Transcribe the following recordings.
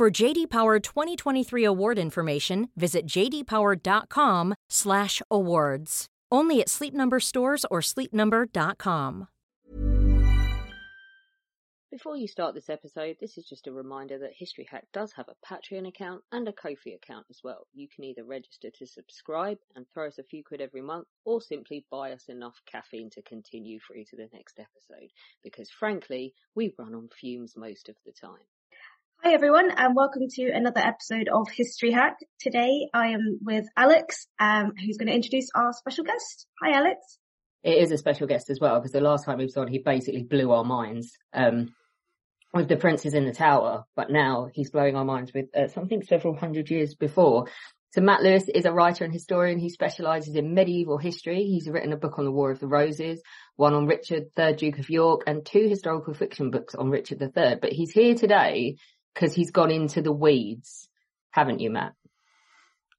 For JD Power 2023 award information, visit jdpower.com/awards. Only at Sleep Number stores or sleepnumber.com. Before you start this episode, this is just a reminder that History Hack does have a Patreon account and a Ko-fi account as well. You can either register to subscribe and throw us a few quid every month, or simply buy us enough caffeine to continue through to the next episode. Because frankly, we run on fumes most of the time. Hi everyone and welcome to another episode of History Hack. Today I am with Alex, um, who's going to introduce our special guest. Hi Alex. It is a special guest as well because the last time he was on, he basically blew our minds um, with the princes in the tower, but now he's blowing our minds with uh, something several hundred years before. So Matt Lewis is a writer and historian who specialises in medieval history. He's written a book on the War of the Roses, one on Richard, third Duke of York, and two historical fiction books on Richard III. But he's here today because he's gone into the weeds, haven't you, Matt?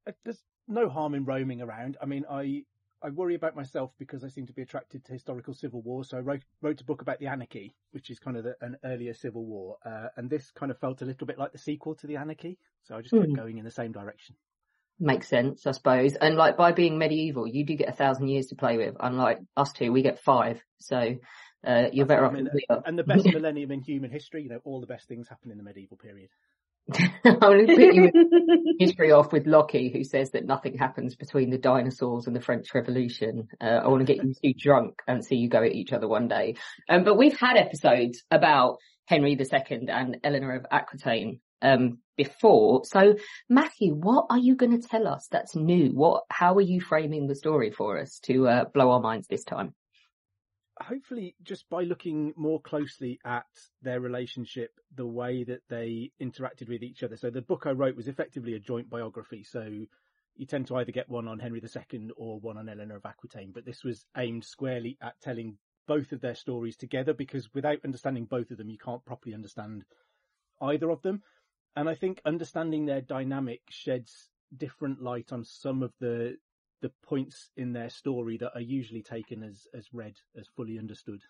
Uh, there's no harm in roaming around. I mean, I I worry about myself because I seem to be attracted to historical civil war. So I wrote wrote a book about the Anarchy, which is kind of the, an earlier civil war, uh, and this kind of felt a little bit like the sequel to the Anarchy. So I just kept mm. going in the same direction. Makes sense, I suppose. And like by being medieval, you do get a thousand years to play with. Unlike us two, we get five. So uh, you're better off. I mean, and the best millennium in human history, you know, all the best things happen in the medieval period. I'm going to put you history off with Lockie, who says that nothing happens between the dinosaurs and the French Revolution. Uh, I want to get you drunk and see you go at each other one day. Um, but we've had episodes about Henry II and Eleanor of Aquitaine um, before. So, Matthew, what are you going to tell us that's new? What? How are you framing the story for us to uh, blow our minds this time? Hopefully just by looking more closely at their relationship, the way that they interacted with each other. So the book I wrote was effectively a joint biography. So you tend to either get one on Henry II or one on Eleanor of Aquitaine, but this was aimed squarely at telling both of their stories together because without understanding both of them, you can't properly understand either of them. And I think understanding their dynamic sheds different light on some of the the points in their story that are usually taken as, as read, as fully understood.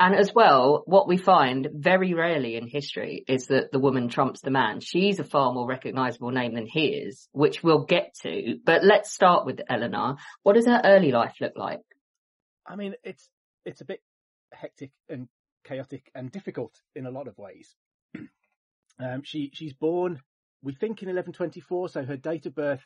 And as well, what we find very rarely in history is that the woman trumps the man. She's a far more recognizable name than he is, which we'll get to. But let's start with Eleanor. What does her early life look like? I mean, it's, it's a bit hectic and chaotic and difficult in a lot of ways. um, she, she's born, we think in 1124, so her date of birth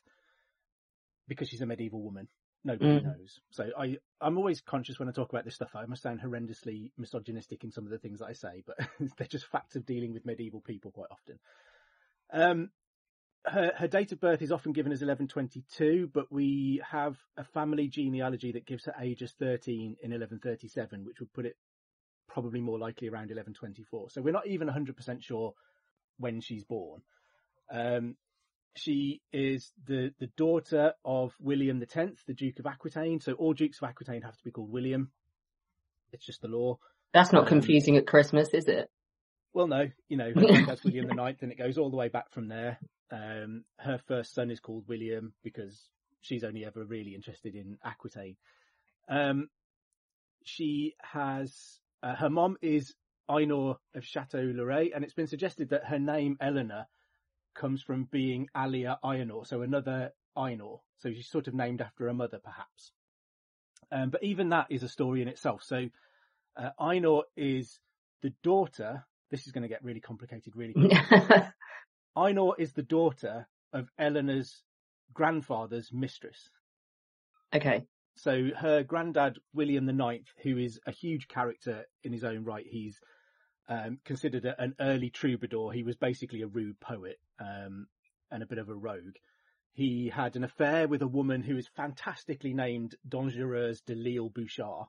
because she's a medieval woman. Nobody mm. knows. So I, I'm always conscious when I talk about this stuff. I must sound horrendously misogynistic in some of the things that I say, but they're just facts of dealing with medieval people quite often. Um, her, her date of birth is often given as 1122, but we have a family genealogy that gives her age as 13 in 1137, which would put it probably more likely around 1124. So we're not even 100% sure when she's born. Um, she is the, the daughter of William X, the Duke of Aquitaine. So all Dukes of Aquitaine have to be called William. It's just the law. That's not um, confusing at Christmas, is it? Well, no. You know, that's William the Ninth, and it goes all the way back from there. Um, her first son is called William because she's only ever really interested in Aquitaine. Um, she has uh, her mom is Ainor of Chatellerault, and it's been suggested that her name Eleanor comes from being Alia Ainor, so another Ainor. So she's sort of named after her mother, perhaps. Um, but even that is a story in itself. So uh, Ainor is the daughter. This is going to get really complicated really quickly. Ainor is the daughter of Eleanor's grandfather's mistress. Okay. So her granddad, William the Ninth, who is a huge character in his own right, he's um, considered a, an early troubadour. He was basically a rude poet um, and a bit of a rogue. He had an affair with a woman who is fantastically named Dangereuse de L'Isle Bouchard.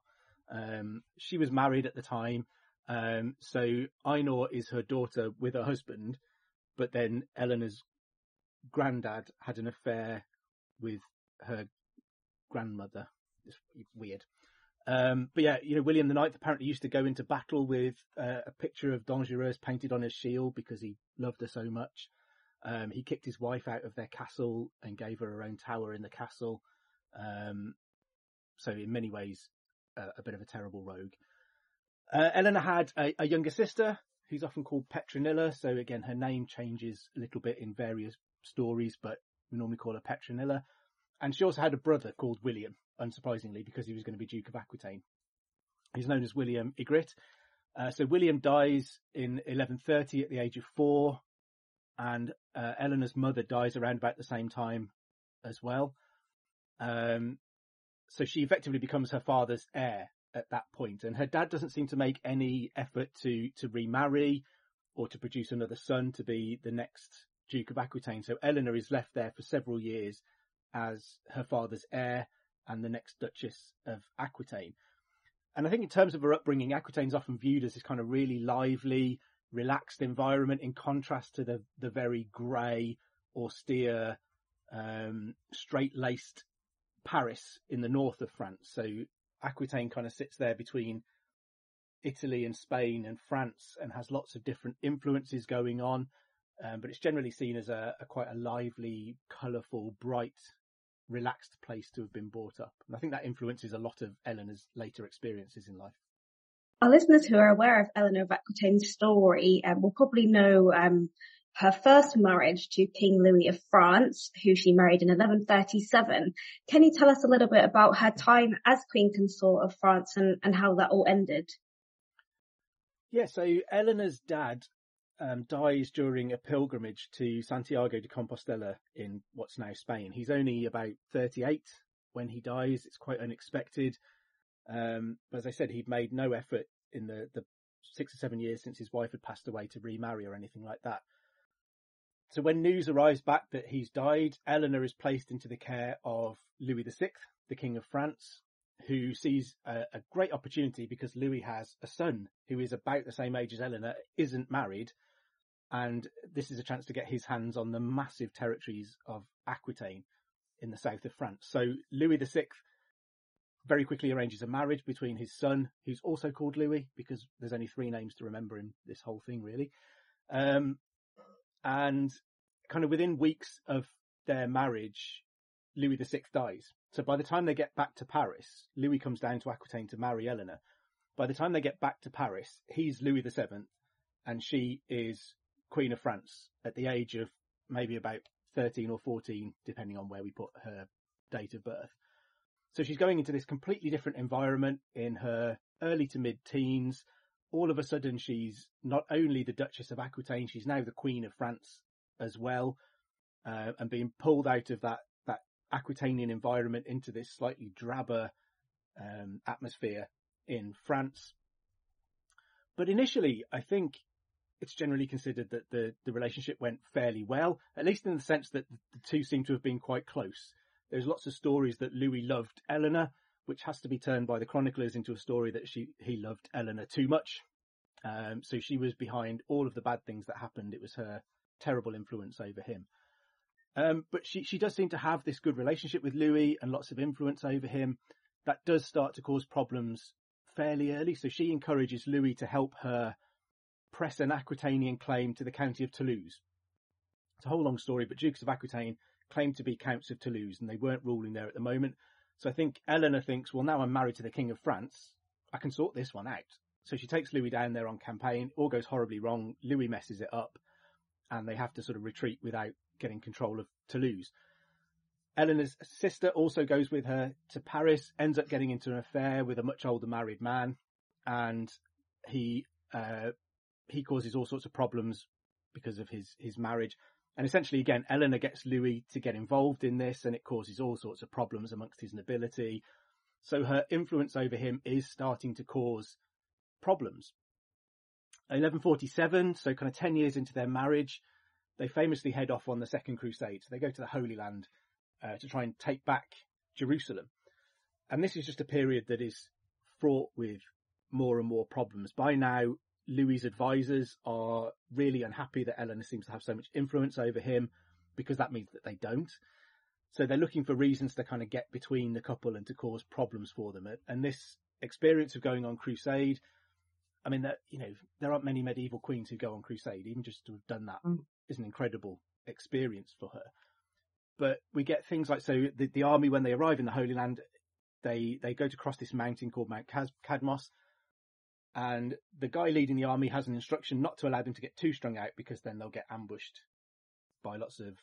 Um, she was married at the time, um, so Ainor is her daughter with her husband, but then Eleanor's granddad had an affair with her grandmother. It's weird. Um, but yeah, you know, William IX apparently used to go into battle with uh, a picture of Dangereuse painted on his shield because he loved her so much. Um, he kicked his wife out of their castle and gave her her own tower in the castle. Um, so in many ways, uh, a bit of a terrible rogue. Uh, Eleanor had a, a, younger sister who's often called Petronilla. So again, her name changes a little bit in various stories, but we normally call her Petronilla. And she also had a brother called William, unsurprisingly, because he was going to be Duke of Aquitaine. He's known as William Aigret. Uh, so William dies in 1130 at the age of four, and uh, Eleanor's mother dies around about the same time as well. Um, so she effectively becomes her father's heir at that point, and her dad doesn't seem to make any effort to to remarry or to produce another son to be the next Duke of Aquitaine. So Eleanor is left there for several years as her father's heir and the next Duchess of Aquitaine. And I think in terms of her upbringing, Aquitaine's often viewed as this kind of really lively, relaxed environment in contrast to the, the very grey, austere, um, straight-laced Paris in the north of France. So Aquitaine kind of sits there between Italy and Spain and France and has lots of different influences going on. Um, but it's generally seen as a, a quite a lively, colourful, bright relaxed place to have been brought up. And I think that influences a lot of Eleanor's later experiences in life. Our listeners who are aware of Eleanor of Aquitaine's story um, will probably know um, her first marriage to King Louis of France, who she married in 1137. Can you tell us a little bit about her time as Queen Consort of France and, and how that all ended? Yeah, so Eleanor's dad um, dies during a pilgrimage to Santiago de Compostela in what's now Spain. He's only about 38 when he dies. It's quite unexpected. Um, but as I said, he'd made no effort in the, the six or seven years since his wife had passed away to remarry or anything like that. So when news arrives back that he's died, Eleanor is placed into the care of Louis VI, the King of France, who sees a, a, great opportunity because Louis has a son who is about the same age as Eleanor, isn't married, and this is a chance to get his hands on the massive territories of Aquitaine in the south of France. So Louis VI very quickly arranges a marriage between his son, who's also called Louis, because there's only three names to remember in this whole thing, really. Um, and kind of within weeks of their marriage, Louis VI dies. So by the time they get back to Paris, Louis comes down to Aquitaine to marry Eleanor. By the time they get back to Paris, he's Louis VII and she is Queen of France at the age of maybe about 13 or 14, depending on where we put her date of birth. So she's going into this completely different environment in her early to mid teens. All of a sudden, she's not only the Duchess of Aquitaine, she's now the Queen of France as well, uh, and being pulled out of that, that Aquitanian environment into this slightly drabber um, atmosphere in France. But initially, I think it's generally considered that the, the relationship went fairly well, at least in the sense that the two seem to have been quite close. There's lots of stories that Louis loved Eleanor, which has to be turned by the chroniclers into a story that she he loved Eleanor too much. Um, so she was behind all of the bad things that happened. It was her terrible influence over him. Um, but she she does seem to have this good relationship with Louis and lots of influence over him. That does start to cause problems fairly early. So she encourages Louis to help her press an Aquitanian claim to the county of Toulouse. It's a whole long story, but Dukes of Aquitaine claimed to be counts of Toulouse and they weren't ruling there at the moment. So I think Eleanor thinks, well, now I'm married to the King of France. I can sort this one out. So she takes Louis down there on campaign. All goes horribly wrong. Louis messes it up and they have to sort of retreat without getting control of Toulouse. Eleanor's sister also goes with her to Paris, ends up getting into an affair with a much older married man, and he uh, he causes all sorts of problems because of his, his marriage. And essentially, again, Eleanor gets Louis to get involved in this and it causes all sorts of problems amongst his nobility. So her influence over him is starting to cause problems. 1147, so kind of 10 years into their marriage, they famously head off on the Second Crusade. So they go to the Holy Land uh, to try and take back Jerusalem. And this is just a period that is fraught with more and more problems. By now, Louis's advisors are really unhappy that Eleanor seems to have so much influence over him. because that means that they don't. So they're looking for reasons to kind of get between the couple and to cause problems for them. And this experience of going on crusade, I mean, that you know, there aren't many medieval queens who go on crusade. Even just to have done that Mm. is an incredible experience for her. But we get things like so the, the army when they arrive in the Holy Land, they they go to cross this mountain called Mount Cadmos, and the guy leading the army has an instruction not to allow them to get too strung out because then they'll get ambushed by lots of,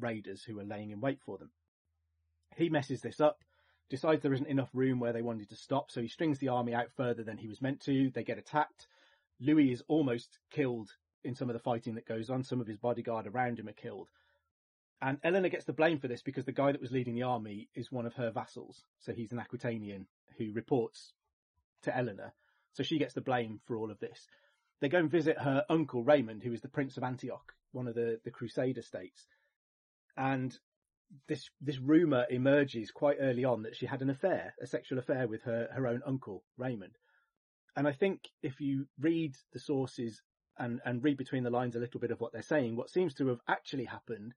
raiders who are laying in wait for them. He messes this up, decides there isn't enough room where they wanted to stop, so he strings the army out further than he was meant to. They get attacked. Louis is almost killed in some of the fighting that goes on. Some of his bodyguard around him are killed. And Eleanor gets the blame for this because the guy that was leading the army is one of her vassals. So he's an Aquitanian who reports to Eleanor. So she gets the blame for all of this. They go and visit her uncle Raymond, who is the Prince of Antioch, one of the, the Crusader states. And this this rumor emerges quite early on that she had an affair, a sexual affair with her, her own uncle, Raymond. And I think if you read the sources and, and read between the lines a little bit of what they're saying, what seems to have actually happened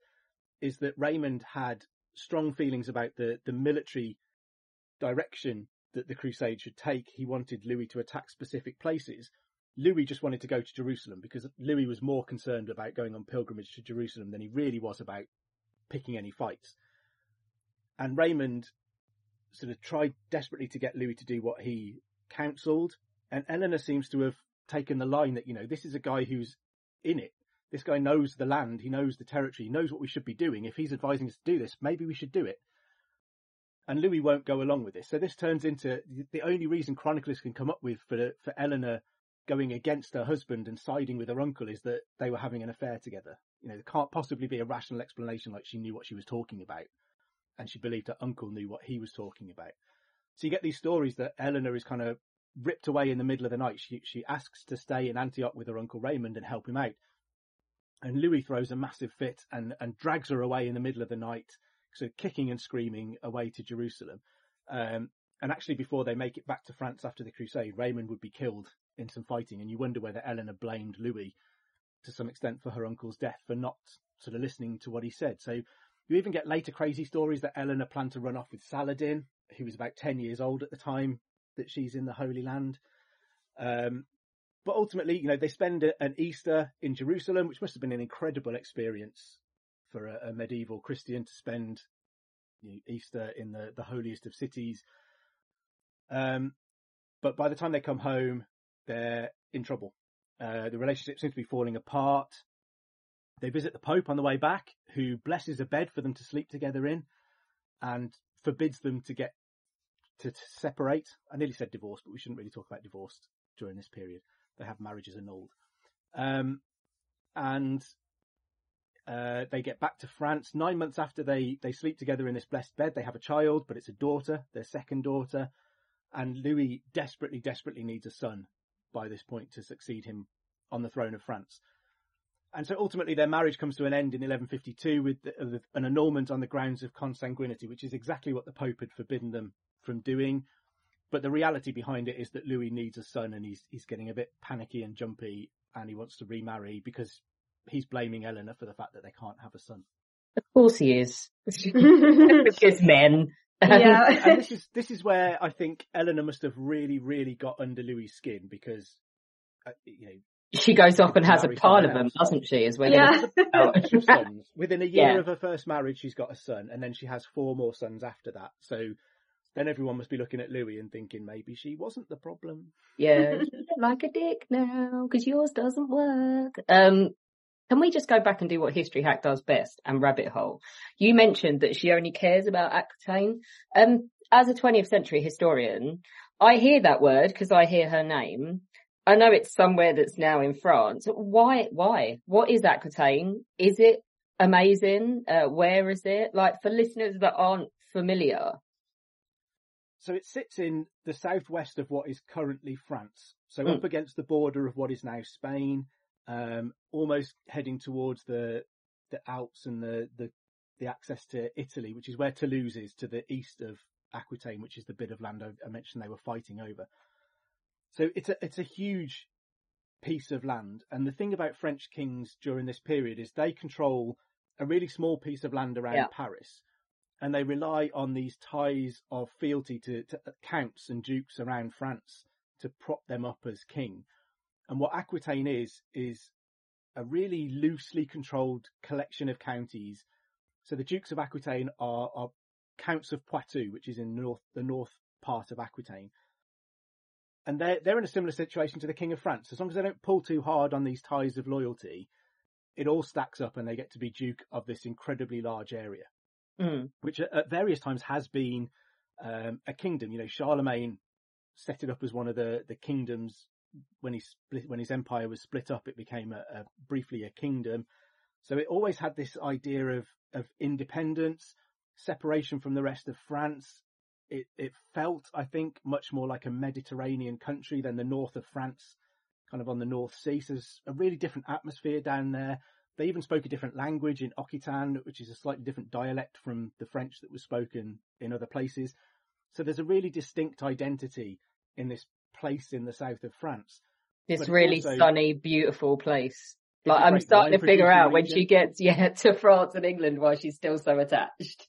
is that Raymond had strong feelings about the, the military direction that the crusade should take. He wanted Louis to attack specific places. Louis just wanted to go to Jerusalem because Louis was more concerned about going on pilgrimage to Jerusalem than he really was about picking any fights. And Raymond sort of tried desperately to get Louis to do what he counselled. And Eleanor seems to have taken the line that, you know, this is a guy who's in it. This guy knows the land, he knows the territory, he knows what we should be doing. If he's advising us to do this, maybe we should do it. And Louis won't go along with this. So this turns into the only reason chroniclers can come up with for, for Eleanor going against her husband and siding with her uncle is that they were having an affair together. You know, there can't possibly be a rational explanation like she knew what she was talking about and she believed her uncle knew what he was talking about. So you get these stories that Eleanor is kind of ripped away in the middle of the night. She, she asks to stay in Antioch with her uncle Raymond and help him out. And Louis throws a massive fit and, and drags her away in the middle of the night, so kicking and screaming away to Jerusalem. Um, and actually, before they make it back to France after the crusade, Raymond would be killed in some fighting. And you wonder whether Eleanor blamed Louis to some extent for her uncle's death for not sort of listening to what he said. So you even get later crazy stories that Eleanor planned to run off with Saladin, who was about 10 years old at the time that she's in the Holy Land. Um, but ultimately, you know, they spend an Easter in Jerusalem, which must have been an incredible experience for a, a medieval Christian to spend you know, Easter in the, the holiest of cities. Um, but by the time they come home, they're in trouble. Uh, the relationship seems to be falling apart. They visit the Pope on the way back, who blesses a bed for them to sleep together in and forbids them to get to, to separate. I nearly said divorce, but we shouldn't really talk about divorce during this period. They have marriages annulled. Um, and uh, they get back to France nine months after they, they sleep together in this blessed bed. They have a child, but it's a daughter, their second daughter. And Louis desperately, desperately needs a son by this point to succeed him on the throne of France. And so ultimately their marriage comes to an end in 1152 with, the, with an annulment on the grounds of consanguinity, which is exactly what the Pope had forbidden them from doing. But the reality behind it is that Louis needs a son and he's, he's getting a bit panicky and jumpy and he wants to remarry because he's blaming Eleanor for the fact that they can't have a son. Of course he is. because men. Yeah. and this is this is where I think Eleanor must have really, really got under Louis' skin because, uh, you know, She goes off and has a Marry someone parliament, else. doesn't she? As well. Yeah. two sons. Within a year Yeah. of her first marriage, she's got a son, and then she has four more sons after that. So then everyone must be looking at Louis and thinking maybe she wasn't the problem. Yeah, like a dick now because yours doesn't work. Um, can we just go back and do what History Hack does best and rabbit hole? You mentioned that she only cares about Aquitaine. Um, as a 20th century historian, I hear that word because I hear her name. I know it's somewhere that's now in France. Why? Why? What is Aquitaine? Is it amazing? Uh, where is it? Like for listeners that aren't familiar. So it sits in the southwest of what is currently France. So Mm. up against the border of what is now Spain, um, almost heading towards the the Alps and the, the the access to Italy, which is where Toulouse is to the east of Aquitaine, which is the bit of land I, I mentioned they were fighting over. So it's a it's a huge piece of land, and the thing about French kings during this period is they control a really small piece of land around Yeah. Paris, and they rely on these ties of fealty to, to counts and dukes around France to prop them up as king. And what Aquitaine is is a really loosely controlled collection of counties. So the dukes of Aquitaine are, are counts of Poitou, which is in north the north part of Aquitaine. And they're they're in a similar situation to the King of France. As long as they don't pull too hard on these ties of loyalty, it all stacks up and they get to be Duke of this incredibly large area, Mm. which at, various times has been um, a kingdom. You know, Charlemagne set it up as one of the, the kingdoms when he split, when his empire was split up. It became a, a briefly a kingdom. So it always had this idea of of independence, separation from the rest of France. It it felt, I think, much more like a Mediterranean country than the north of France, kind of on the North Sea. So there's a really different atmosphere down there. They even spoke a different language in Occitan, which is a slightly different dialect from the French that was spoken in other places. So there's a really distinct identity in this place in the south of France. This But really also- sunny, beautiful place. Like I'm starting to figure out when she gets yeah to France and England why she's still so attached.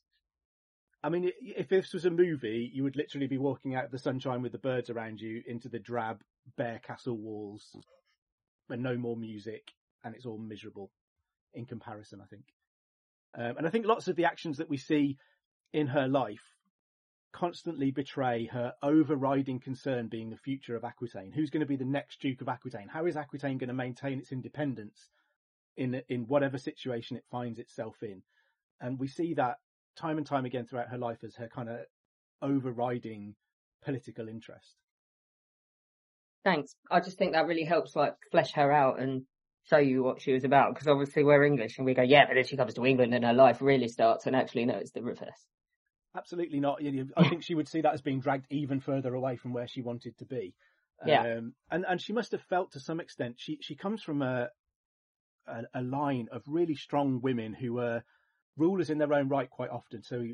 I mean, if this was a movie, you would literally be walking out of the sunshine with the birds around you into the drab, bare castle walls, and no more music, and it's all miserable in comparison, I think. Um, and I think lots of the actions that we see in her life constantly betray her overriding concern being the future of Aquitaine. Who's going to be the next Duke of Aquitaine? How is Aquitaine going to maintain its independence in in whatever situation it finds itself in? And we see that time and time again throughout her life as her kind of overriding political interest. Thanks. I just think that really helps like flesh her out and show you what she was about because obviously we're English and we go yeah, but then she comes to England and her life really starts and actually no, it's the reverse. Absolutely not. I think she would see that as being dragged even further away from where she wanted to be. Yeah. Um, and, and she must have felt to some extent, she, she comes from a, a, a line of really strong women who were rulers in their own right quite often. So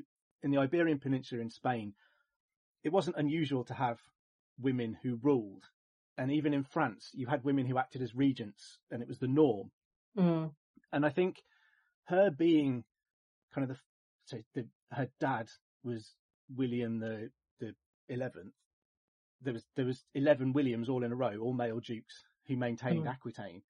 in the Iberian Peninsula in Spain, it wasn't unusual to have women who ruled. And even in France, you had women who acted as regents and it was the norm. Mm. And I think her being kind of the, so the her dad was William the the eleventh. There was there was eleven Williams all in a row, all male dukes who maintained Mm. Aquitaine.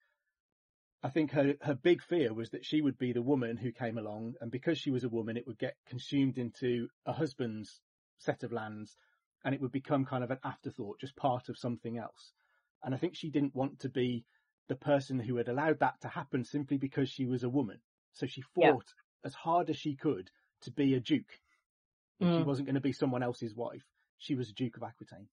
I think her her big fear was that she would be the woman who came along, and because she was a woman, it would get consumed into a husband's set of lands, and it would become kind of an afterthought, just part of something else. And I think she didn't want to be the person who had allowed that to happen simply because she was a woman. So she Yeah. fought as hard as she could to be a duke. If she Mm. wasn't going to be someone else's wife, she was a Duke of Aquitaine.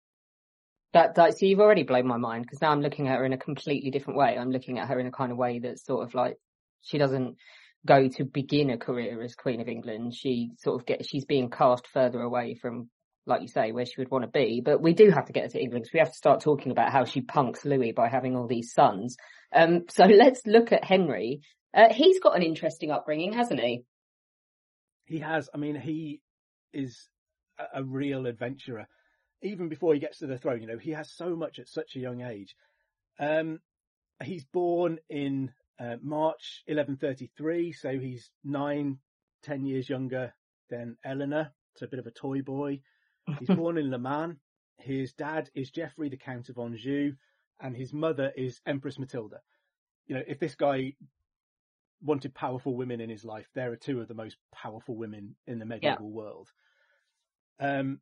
That, that, so you've already blown my mind because now I'm looking at her in a completely different way. I'm looking at her in a kind of way that's sort of like, she doesn't go to begin a career as Queen of England. She sort of gets, she's being cast further away from, like you say, where she would want to be. But we do have to get her to England because we have to start talking about how she punks Louis by having all these sons. Um, so let's look at Henry. Uh, he's got an interesting upbringing, hasn't he? He has, I mean, he is a, a real adventurer. Even before he gets to the throne, you know, he has so much at such a young age. Um, he's born in uh, March 1133, so he's nine, ten years younger than Eleanor. It's a bit of a toy boy. He's born in Le Mans. His dad is Geoffrey, the Count of Anjou, and his mother is Empress Matilda. You know, if this guy wanted powerful women in his life, there are two of the most powerful women in the medieval world. Um,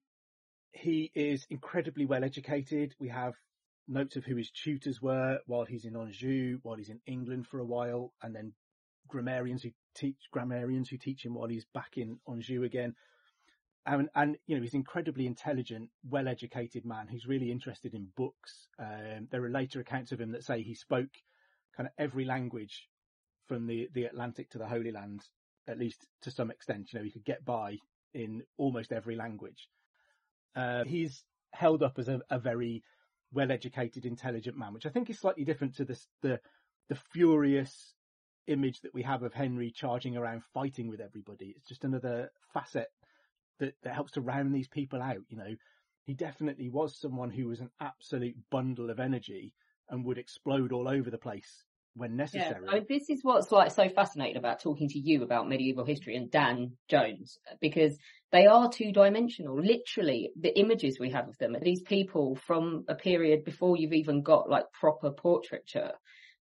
he is incredibly well educated. We have notes of who his tutors were while he's in Anjou, while he's in England for a while, and then grammarians who teach grammarians who teach him while he's back in Anjou again. And, and you know he's an incredibly intelligent, well-educated man who's really interested in books. Um, there are later accounts of him that say he spoke kind of every language from the the Atlantic to the Holy Land, at least to some extent. You know, he could get by in almost every language. Uh, he's held up as a, a very well-educated, intelligent man, which I think is slightly different to this, the the furious image that we have of Henry charging around fighting with everybody. It's just another facet that, that helps to round these people out. You know, he definitely was someone who was an absolute bundle of energy and would explode all over the place when necessary. Yeah, I mean, this is what's like so fascinating about talking to you about medieval history and Dan Jones, because they are two dimensional. Literally, the images we have of them are these people from a period before you've even got like proper portraiture.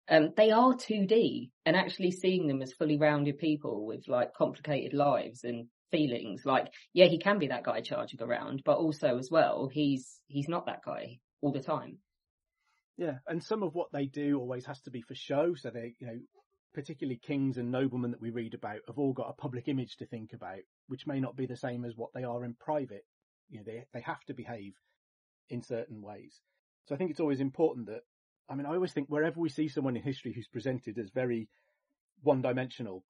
Um, they are 2D and actually seeing them as fully rounded people with like complicated lives and feelings. Like, yeah, he can be that guy charging around, but also as well, he's, he's not that guy all the time. Yeah, and some of what they do always has to be for show. So they, you know, particularly kings and noblemen that we read about have all got a public image to think about, which may not be the same as what they are in private. You know, they they have to behave in certain ways. So I think it's always important that, I mean, I always think wherever we see someone in history who's presented as very one dimensional,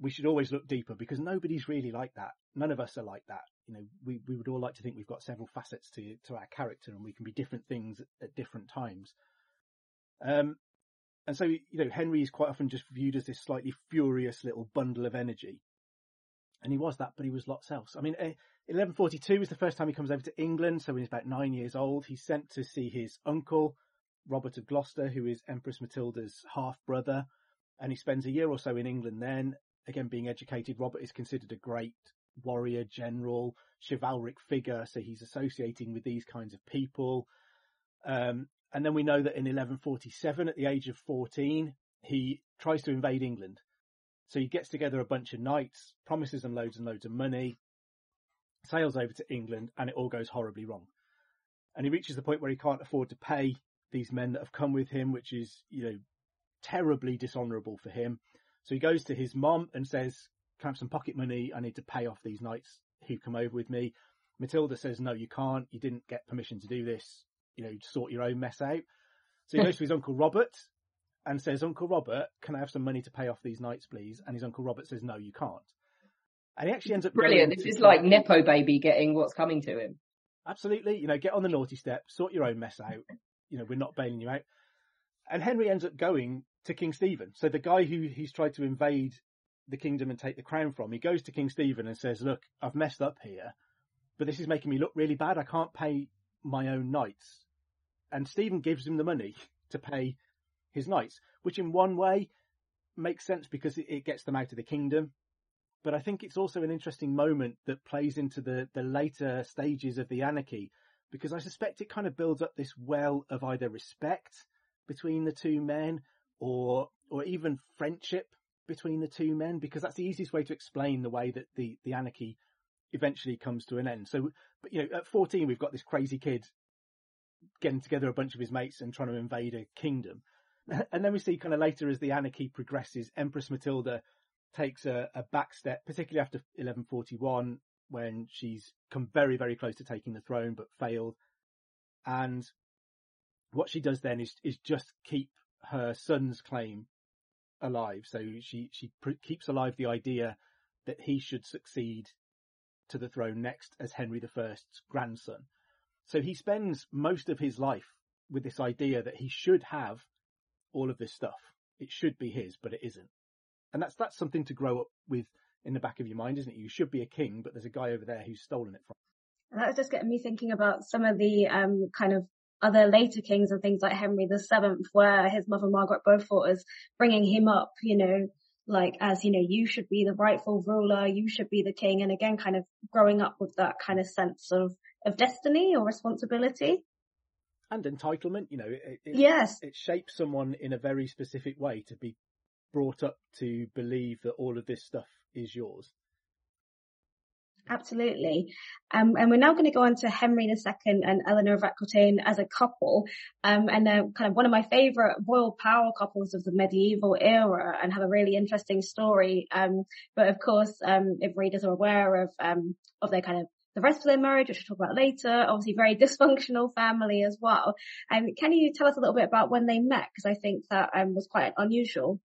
we should always look deeper because nobody's really like that. None of us are like that. You know, we, we would all like to think we've got several facets to, to our character and we can be different things at, different times. Um, and so, you know, Henry is quite often just viewed as this slightly furious little bundle of energy. And he was that, but he was lots else. I mean, 1142 eh, is the first time he comes over to England. So when he's about nine years old, he's sent to see his uncle, Robert of Gloucester, who is Empress Matilda's half brother. And he spends a year or so in England then again, being educated, Robert is considered a great warrior, general, chivalric figure. So he's associating with these kinds of people. Um, and then we know that in 1147, at the age of 14, he tries to invade England. So he gets together a bunch of knights, promises them loads and loads of money, sails over to England, and it all goes horribly wrong. And he reaches the point where he can't afford to pay these men that have come with him, which is, you know, terribly dishonourable for him. So he goes to his mom and says, can I have some pocket money? I need to pay off these knights who come over with me. Matilda says, no, you can't. You didn't get permission to do this. You know, sort your own mess out. So he goes to his uncle Robert and says, Uncle Robert, can I have some money to pay off these knights, please? And his uncle Robert says, no, you can't. And he actually ends up brilliant. This is like Nepo baby getting what's coming to him. Absolutely. You know, get on the naughty step, sort your own mess out. You know, we're not bailing you out. And Henry ends up going to King Stephen. So the guy who he's tried to invade the kingdom and take the crown from, he goes to King Stephen and says, look, I've messed up here, but this is making me look really bad. I can't pay my own knights. And Stephen gives him the money to pay his knights, which in one way makes sense because it, gets them out of the kingdom. But I think it's also an interesting moment that plays into the, the later stages of the anarchy because I suspect it kind of builds up this well of either respect between the two men or or even friendship between the two men because that's the easiest way to explain the way that the the anarchy eventually comes to an end. So, but you know, at 14 we've got this crazy kid getting together a bunch of his mates and trying to invade a kingdom. And then we see kind of later as the anarchy progresses, Empress Matilda takes a, a back step, particularly after 1141 when she's come very, very close to taking the throne but failed. And what she does then is, is just keep her son's claim alive. So she, she pr- keeps alive the idea that he should succeed to the throne next as Henry I's grandson. So he spends most of his life with this idea that he should have all of this stuff. It should be his, but it isn't. And that's, that's something to grow up with in the back of your mind, isn't it? You should be a king, but there's a guy over there who's stolen it from. And that was just getting me thinking about some of the um, kind of other later kings and things like Henry the Seventh, where his mother Margaret Beaufort is bringing him up, you know, like as, you know, you should be the rightful ruler, you should be the king. And again, kind of growing up with that kind of sense of, of destiny or responsibility. And entitlement, you know, it, it, yes, it shapes someone in a very specific way to be brought up to believe that all of this stuff is yours. Absolutely. Um, and we're now going to go on to Henry II and Eleanor of Aquitaine as a couple. Um, and they're kind of one of my favorite royal power couples of the medieval era and have a really interesting story. Um, but of course, um, if readers are aware of, um, of their kind of the rest of their marriage, which we'll talk about later, obviously very dysfunctional family as well. Um, can you tell us a little bit about when they met? Because I think that was quite unusual.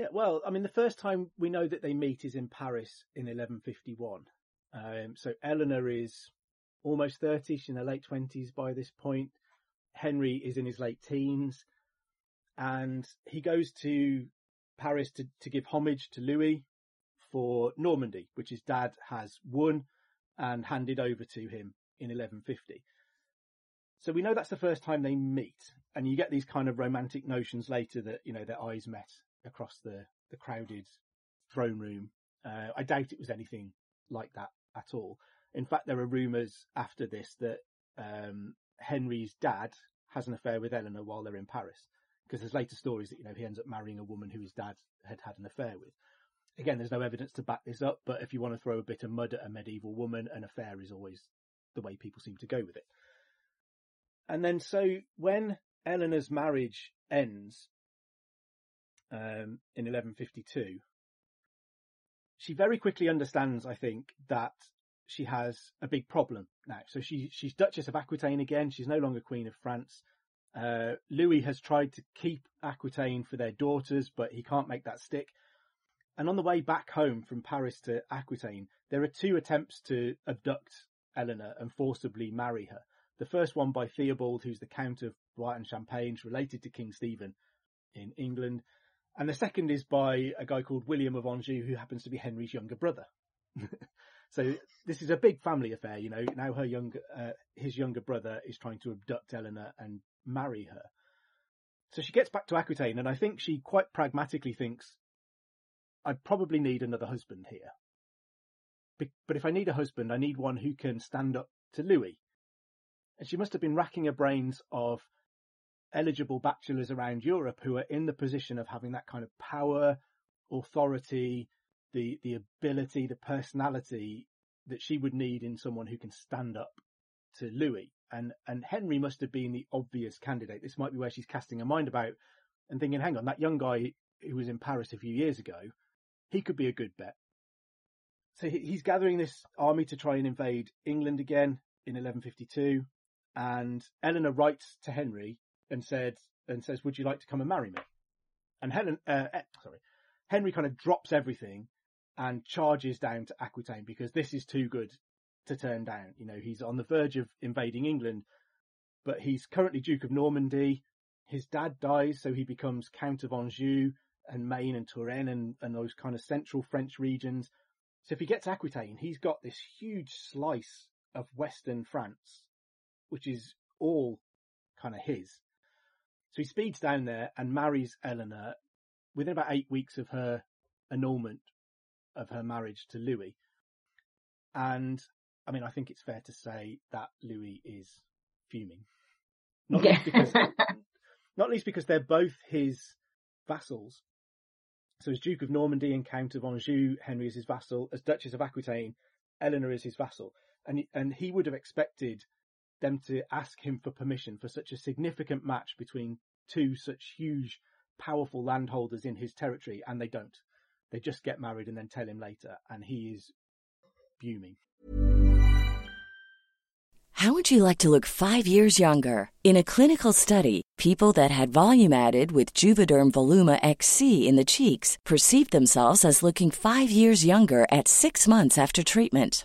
Yeah, well, I mean, the first time we know that they meet is in Paris in 1151. Um, so Eleanor is almost 30, she's in her late 20s by this point. Henry is in his late teens. And he goes to Paris to, to give homage to Louis for Normandy, which his dad has won and handed over to him in 1150. So we know that's the first time they meet. and you get these kind of romantic notions later that you know their eyes met across the the crowded throne room. Uh, I doubt it was anything like that at all. In fact, there are rumours after this that um, Henry's dad has an affair with Eleanor while they're in Paris, because there's later stories that you know he ends up marrying a woman who his dad had had an affair with. Again, there's no evidence to back this up, but if you want to throw a bit of mud at a medieval woman, an affair is always the way people seem to go with it. And then so when Eleanor's marriage ends um, in 1152, she very quickly understands, I think, that she has a big problem now. So she she's Duchess of Aquitaine again. She's no longer Queen of France. Uh, Louis has tried to keep Aquitaine for their daughters, but he can't make that stick. And on the way back home from Paris to Aquitaine, there are two attempts to abduct Eleanor and forcibly marry her. The first one by Theobald, who's the Count of Blois and Champagne, related to King Stephen in England. And the second is by a guy called William of Anjou, who happens to be Henry's younger brother. so this is a big family affair, you know. Now her younger, uh, his younger brother is trying to abduct Eleanor and marry her. So she gets back to Aquitaine, and I think she quite pragmatically thinks, I probably need another husband here. But if I need a husband, I need one who can stand up to Louis. And she must have been racking her brains of eligible bachelors around Europe who are in the position of having that kind of power, authority, the, the ability, the personality that she would need in someone who can stand up to Louis. And, and Henry must have been the obvious candidate. This might be where she's casting her mind about and thinking, hang on, that young guy who was in Paris a few years ago, he could be a good bet. So he's gathering this army to try and invade England again in 1152. And Eleanor writes to Henry and said, and says, would you like to come and marry me? And Helen, uh, eh, sorry, Henry kind of drops everything and charges down to Aquitaine because this is too good to turn down. You know, he's on the verge of invading England, but he's currently Duke of Normandy. His dad dies, so he becomes Count of Anjou and Maine and Touraine and, and those kind of central French regions. So if he gets Aquitaine, he's got this huge slice of Western France, which is all kind of his. So he speeds down there and marries Eleanor within about eight weeks of her annulment of her marriage to Louis. And I mean, I think it's fair to say that Louis is fuming. Not least because, not least because they're both his vassals. So as Duke of Normandy and Count of Anjou, Henry is his vassal. As Duchess of Aquitaine, Eleanor is his vassal. And, and he would have expected them to ask him for permission for such a significant match between two such huge, powerful landholders in his territory, and they don't. They just get married and then tell him later, and he is fuming. How would you like to look five years younger? In a clinical study, people that had volume added with Juvederm Voluma XC in the cheeks perceived themselves as looking five years younger at six months after treatment.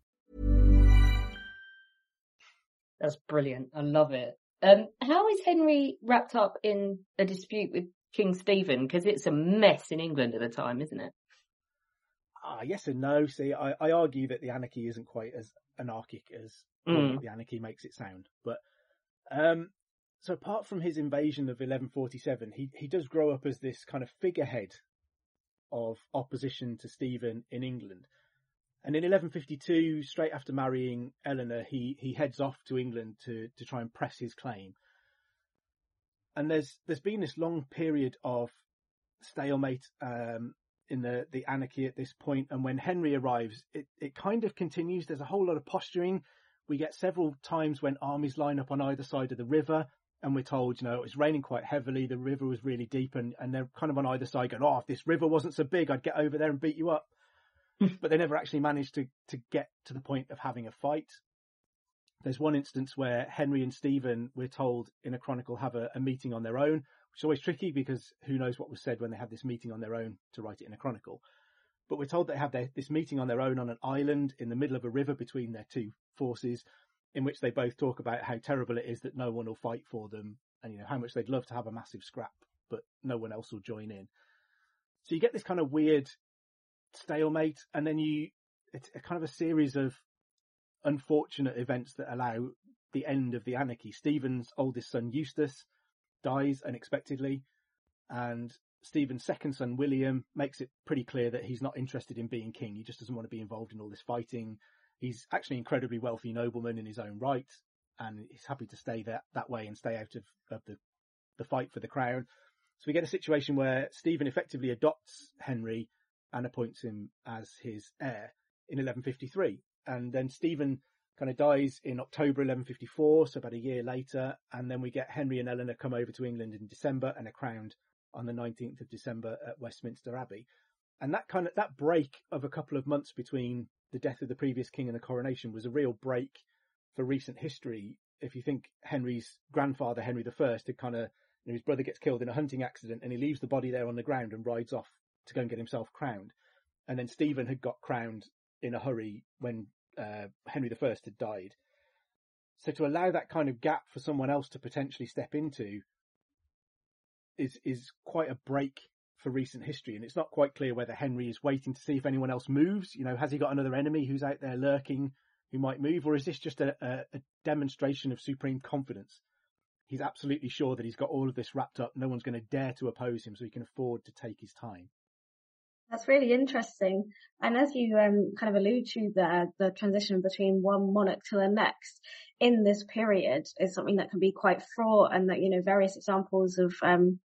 That's brilliant. I love it. Um, how is Henry wrapped up in a dispute with King Stephen? Because it's a mess in England at the time, isn't it? Ah, yes and no. See, I, I argue that the anarchy isn't quite as anarchic as Mm. The anarchy makes it sound, but um, so apart from his invasion of 1147, he he does grow up as this kind of figurehead of opposition to Stephen in England. And in 1152, straight after marrying Eleanor, he, he heads off to England to, to try and press his claim. And there's, there's been this long period of stalemate, um, in the, the anarchy at this point. And when Henry arrives, it, it kind of continues. There's a whole lot of posturing. We get several times when armies line up on either side of the river and we're told, you know, it was raining quite heavily. The river was really deep and, and they're kind of on either side going, Oh, if this river wasn't so big, I'd get over there and beat you up. but they never actually managed to, to get to the point of having a fight. There's one instance where Henry and Stephen, we're told in a chronicle, have a, a meeting on their own, which is always tricky because who knows what was said when they had this meeting on their own to write it in a chronicle. But we're told they have their, this meeting on their own on an island in the middle of a river between their two forces, in which they both talk about how terrible it is that no one will fight for them, and you know how much they'd love to have a massive scrap, but no one else will join in. So you get this kind of weird stalemate, and then you it's a kind of a series of unfortunate events that allow the end of the anarchy. Stephen's oldest son Eustace dies unexpectedly, and Stephen's second son William makes it pretty clear that he's not interested in being king. He just doesn't want to be involved in all this fighting. He's actually an incredibly wealthy nobleman in his own right, and he's happy to stay that that way and stay out of, of the the fight for the crown. So we get a situation where Stephen effectively adopts Henry and appoints him as his heir in 1153. And then Stephen kind of dies in October 1154, so about a year later. And then we get Henry and Eleanor come over to England in December and are crowned on the 19th of December at Westminster Abbey. And that kind of, that break of a couple of months between the death of the previous king and the coronation was a real break for recent history. If you think Henry's grandfather, Henry I, had kind of, you know, his brother gets killed in a hunting accident and he leaves the body there on the ground and rides off to go and get himself crowned. And then Stephen had got crowned in a hurry when uh, Henry I had died. So to allow that kind of gap for someone else to potentially step into is is quite a break for recent history, and it's not quite clear whether Henry is waiting to see if anyone else moves. You know, has he got another enemy who's out there lurking who might move, or is this just a, a, a demonstration of supreme confidence? He's absolutely sure that he's got all of this wrapped up. No one's going to dare to oppose him, so he can afford to take his time. That's really interesting. And as you um, kind of allude to there, the transition between one monarch to the next in this period is something that can be quite fraught and that, you know, various examples of, um,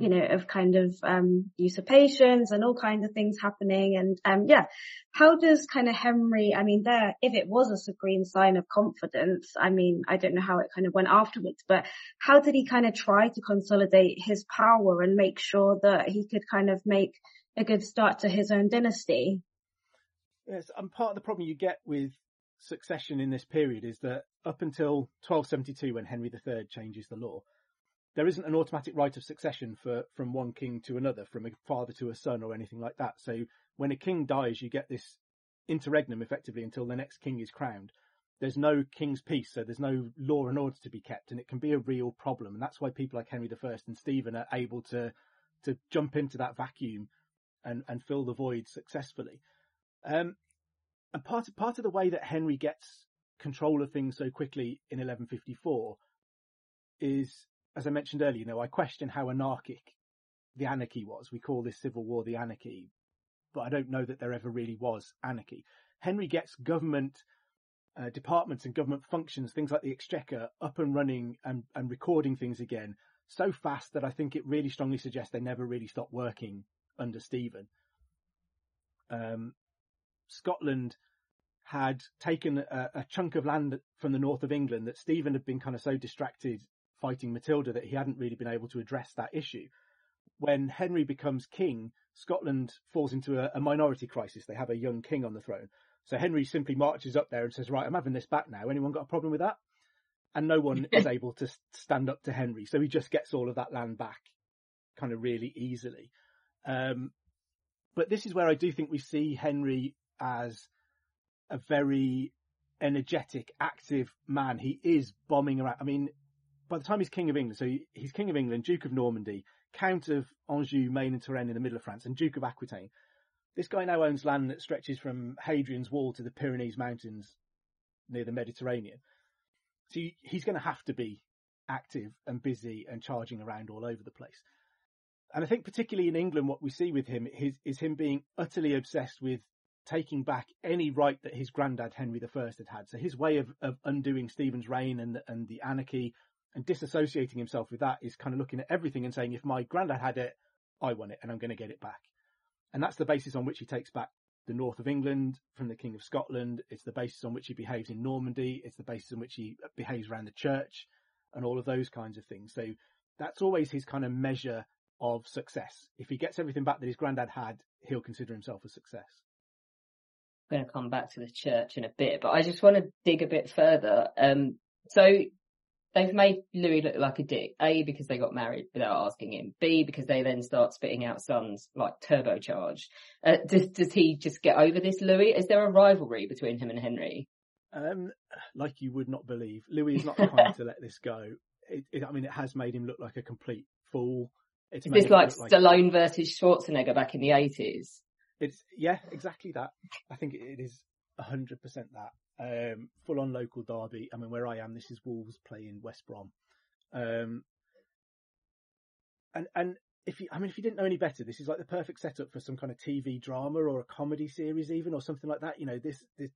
you know, of kind of, um, usurpations and all kinds of things happening. And, um, yeah, how does kind of Henry, I mean, there, if it was a supreme sign of confidence, I mean, I don't know how it kind of went afterwards, but how did he kind of try to consolidate his power and make sure that he could kind of make a good start to his own dynasty. Yes, and part of the problem you get with succession in this period is that up until 1272, when Henry III changes the law, there isn't an automatic right of succession for from one king to another, from a father to a son or anything like that. So when a king dies, you get this interregnum effectively until the next king is crowned. There's no king's peace, so there's no law and order to be kept, and it can be a real problem. And that's why people like Henry I and Stephen are able to to jump into that vacuum and, and fill the void successfully. Um, and part of, part of the way that Henry gets control of things so quickly in 1154 is, as I mentioned earlier, you know, I question how anarchic the anarchy was. We call this civil war the anarchy, but I don't know that there ever really was anarchy. Henry gets government uh, departments and government functions, things like the exchequer, up and running and, and recording things again so fast that I think it really strongly suggests they never really stopped working under Stephen. Um, Scotland had taken a, a, chunk of land from the north of England that Stephen had been kind of so distracted fighting Matilda that he hadn't really been able to address that issue. When Henry becomes king, Scotland falls into a, a minority crisis. They have a young king on the throne. So Henry simply marches up there and says, right, I'm having this back now. Anyone got a problem with that? And no one is able to stand up to Henry. So he just gets all of that land back kind of really easily. Um, but this is where I do think we see Henry as a very energetic, active man. He is bombing around. I mean, by the time he's King of England, so he's King of England, Duke of Normandy, Count of Anjou, Maine and Touraine in the middle of France, and Duke of Aquitaine. This guy now owns land that stretches from Hadrian's Wall to the Pyrenees Mountains near the Mediterranean. So he's going to have to be active and busy and charging around all over the place. And I think particularly in England, what we see with him is, is him being utterly obsessed with taking back any right that his granddad Henry I had had. So his way of, of undoing Stephen's reign and, and the anarchy and disassociating himself with that is kind of looking at everything and saying, if my granddad had it, I want it and I'm going to get it back. And that's the basis on which he takes back the north of England from the King of Scotland. It's the basis on which he behaves in Normandy. It's the basis on which he uh, behaves around the church and all of those kinds of things. So that's always his kind of measure of success. If he gets everything back that his granddad had, he'll consider himself a success. I'm going to come back to the church in a bit, but I just want to dig a bit further. Um, so they've made Louis look like a dick. A, because they got married without asking him. B, because they then start spitting out sons like turbocharged. Uh, does, does he just get over this, Louis? Is there a rivalry between him and Henry? Um, like you would not believe. Louis is not the kind to let this go. It, it, I mean, it has made him look like a complete fool. It's is this like Stallone like... versus Schwarzenegger back in the 80s? It's, yeah, exactly that. I think it is 100% that. Um, full on local derby. I mean, where I am, this is Wolves playing West Brom. Um, and, and if you, I mean, if you didn't know any better, this is like the perfect setup for some kind of TV drama or a comedy series even, or something like that. You know, this, this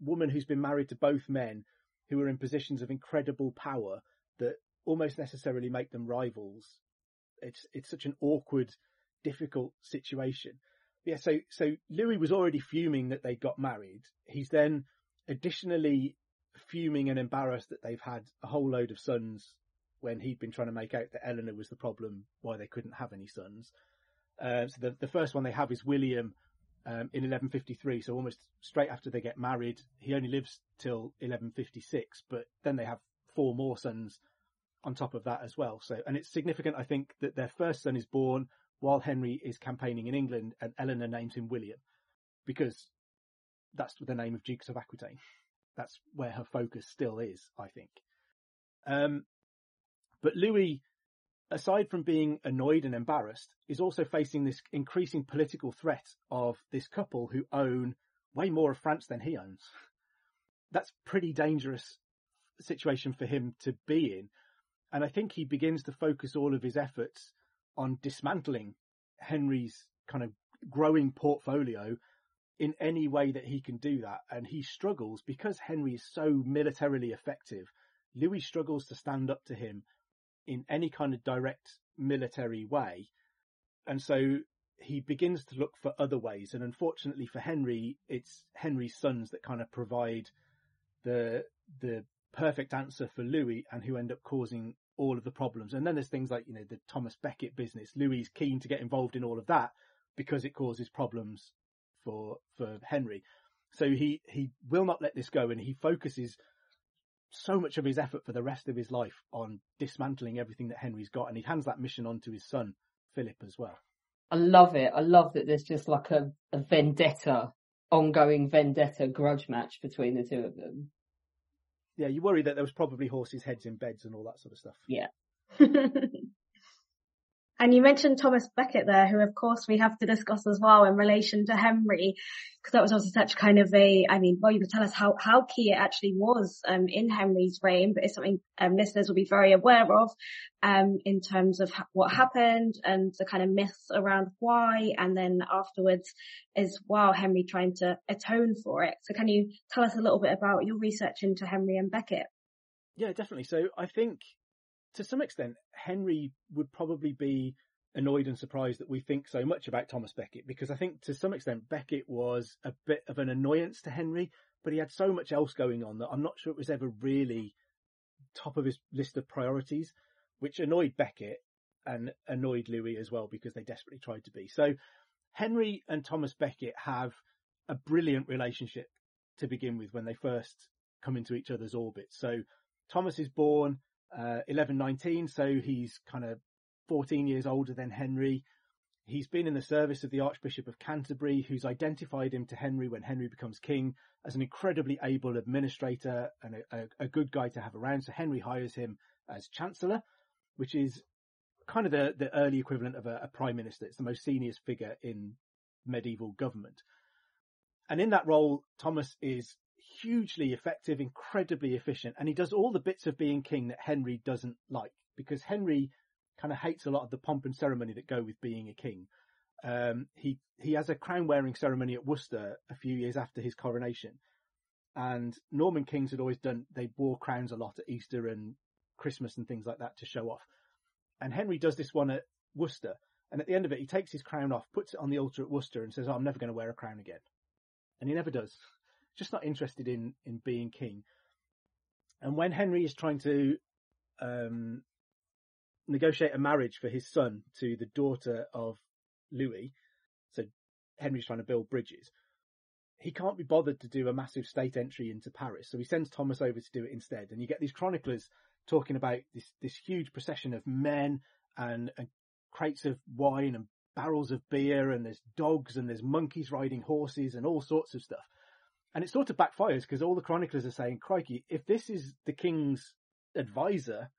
woman who's been married to both men who are in positions of incredible power that almost necessarily make them rivals. It's, it's such an awkward, difficult situation. Yeah. So, so Louis was already fuming that they got married. He's then additionally fuming and embarrassed that they've had a whole load of sons when he'd been trying to make out that Eleanor was the problem why they couldn't have any sons. Uh, so the, the first one they have is William um, in 1153, so almost straight after they get married. He only lives till 1156, but then they have four more sons on top of that as well. So, and it's significant, I think, that their first son is born while Henry is campaigning in England and Eleanor names him William because that's the name of Dukes of Aquitaine. That's where her focus still is, I think. Um, but Louis, aside from being annoyed and embarrassed, is also facing this increasing political threat of this couple who own way more of France than he owns. That's pretty dangerous situation for him to be in. And I think he begins to focus all of his efforts on dismantling Henry's kind of growing portfolio in any way that he can do that. And he struggles because Henry is so militarily effective. Louis struggles to stand up to him in any kind of direct military way. And so he begins to look for other ways. And unfortunately for Henry, it's Henry's sons that kind of provide the, the perfect answer for Louis and who end up causing all of the problems. And then there's things like, you know, the Thomas Becket business. Louis is keen to get involved in all of that because it causes problems for for Henry. So he he will not let this go, and he focuses so much of his effort for the rest of his life on dismantling everything that Henry's got, and he hands that mission on to his son Philip as well. I love it. I love that there's just like a, a vendetta, ongoing vendetta grudge match between the two of them. Yeah, you worry that there was probably horses' heads in beds and all that sort of stuff. Yeah. And you mentioned Thomas Becket there, who of course we have to discuss as well in relation to Henry, because that was also such kind of a, I mean, well, you could tell us how, how key it actually was, um, in Henry's reign, but it's something, um, listeners will be very aware of, um, in terms of ha- what happened and the kind of myths around why, and then afterwards as well, Henry trying to atone for it. So can you tell us a little bit about your research into Henry and Becket? Yeah, definitely. So I think to some extent, Henry would probably be annoyed and surprised that we think so much about Thomas Becket because I think to some extent Becket was a bit of an annoyance to Henry, but he had so much else going on that I'm not sure it was ever really top of his list of priorities, which annoyed Becket and annoyed Louis as well because they desperately tried to be. So Henry and Thomas Becket have a brilliant relationship to begin with when they first come into each other's orbit. So Thomas is born 1119, uh, so he's kind of 14 years older than Henry. He's been in the service of the Archbishop of Canterbury, who's identified him to Henry when Henry becomes king as an incredibly able administrator and a, a, a good guy to have around. So Henry hires him as Chancellor, which is kind of the, the early equivalent of a, a prime minister. It's the most senior figure in medieval government. And in that role, Thomas is hugely effective, incredibly efficient, and he does all the bits of being king that Henry doesn't like because Henry kind of hates a lot of the pomp and ceremony that go with being a king. Um, he he has a crown wearing ceremony at Worcester a few years after his coronation, and Norman kings had always done they wore crowns a lot at Easter and Christmas and things like that to show off. And Henry does this one at Worcester, and at the end of it, he takes his crown off, puts it on the altar at Worcester, and says, oh, "I'm never going to wear a crown again," and he never does. Just not interested in in being king. And when Henry is trying to um, negotiate a marriage for his son to the daughter of Louis. So Henry's trying to build bridges. He can't be bothered to do a massive state entry into Paris. So he sends Thomas over to do it instead. And you get these chroniclers talking about this, this huge procession of men and, and crates of wine and barrels of beer and there's dogs and there's monkeys riding horses and all sorts of stuff. And it sort of backfires because all the chroniclers are saying, crikey, if this is the king's advisor,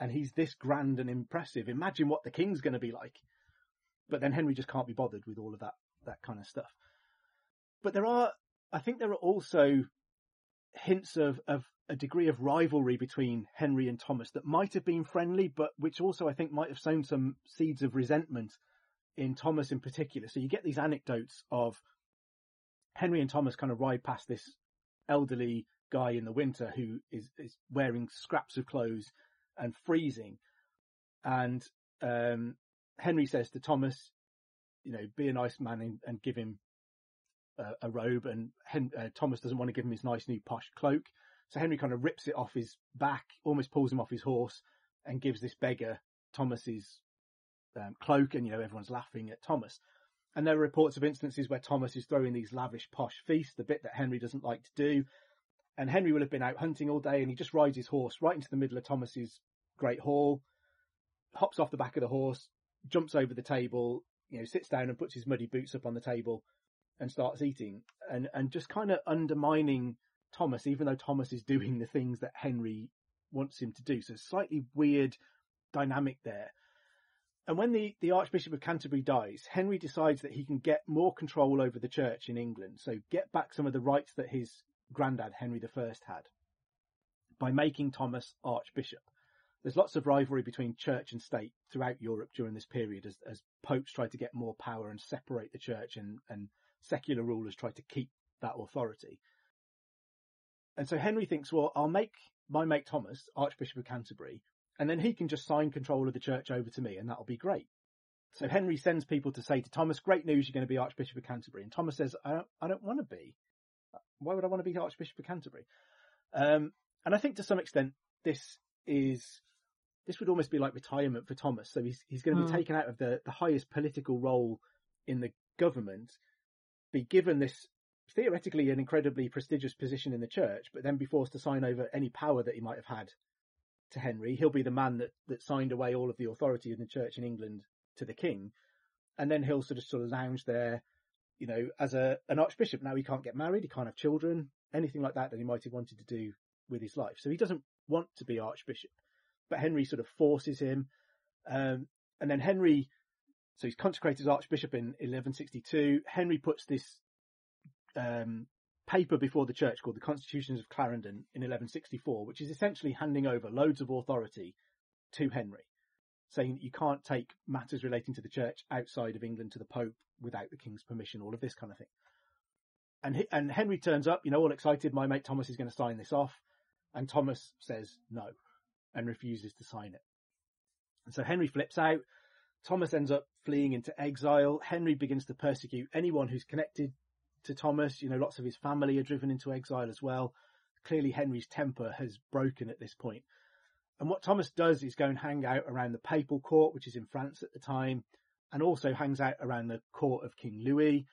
and he's this grand and impressive. Imagine what the king's going to be like. But then Henry just can't be bothered with all of that, that kind of stuff. But there are, I think there are also hints of, of a degree of rivalry between Henry and Thomas that might have been friendly, but which also I think might have sown some seeds of resentment in Thomas in particular. So you get these anecdotes of Henry and Thomas kind of ride past this elderly guy in the winter who is, is wearing scraps of clothes and freezing. And um, Henry says to Thomas, you know, be a nice man and, and give him a, a robe. And Hen- uh, Thomas doesn't want to give him his nice new posh cloak. So Henry kind of rips it off his back, almost pulls him off his horse and gives this beggar Thomas's um, cloak. And, you know, everyone's laughing at Thomas. And there are reports of instances where Thomas is throwing these lavish posh feasts, the bit that Henry doesn't like to do. And Henry will have been out hunting all day and he just rides his horse right into the middle of Thomas's great hall, hops off the back of the horse, jumps over the table, you know, sits down and puts his muddy boots up on the table and starts eating and, and just kind of undermining Thomas, even though Thomas is doing the things that Henry wants him to do. So slightly weird dynamic there. And when the, the Archbishop of Canterbury dies, Henry decides that he can get more control over the church in England. So get back some of the rights that his granddad, Henry I, had by making Thomas Archbishop there's lots of rivalry between church and state throughout Europe during this period as, as popes try to get more power and separate the church and, and secular rulers try to keep that authority. And so Henry thinks, well, I'll make my mate Thomas Archbishop of Canterbury, and then he can just sign control of the church over to me, and that'll be great. So Henry sends people to say to Thomas, great news, you're going to be Archbishop of Canterbury. And Thomas says, I don't, I don't want to be. Why would I want to be Archbishop of Canterbury? Um, and I think to some extent, this is this would almost be like retirement for Thomas. So he's he's going to be mm. taken out of the the highest political role in the government, be given this theoretically an incredibly prestigious position in the church, but then be forced to sign over any power that he might have had to Henry. He'll be the man that that signed away all of the authority in the church in England to the king, and then he'll sort of sort of lounge there, you know, as a an archbishop. Now he can't get married, he can't have children, anything like that that he might have wanted to do with his life. So he doesn't want to be archbishop but Henry sort of forces him. Um, and then Henry, so he's consecrated as Archbishop in 1162. Henry puts this um, paper before the church called the Constitutions of Clarendon in 1164, which is essentially handing over loads of authority to Henry, saying that you can't take matters relating to the church outside of England to the Pope without the King's permission, all of this kind of thing. And, he, and Henry turns up, you know, all excited. My mate Thomas is going to sign this off. And Thomas says no and refuses to sign it. And so Henry flips out. Thomas ends up fleeing into exile. Henry begins to persecute anyone who's connected to Thomas. You know, lots of his family are driven into exile as well. Clearly Henry's temper has broken at this point. And what Thomas does is go and hang out around the papal court, which is in France at the time, and also hangs out around the court of King Louis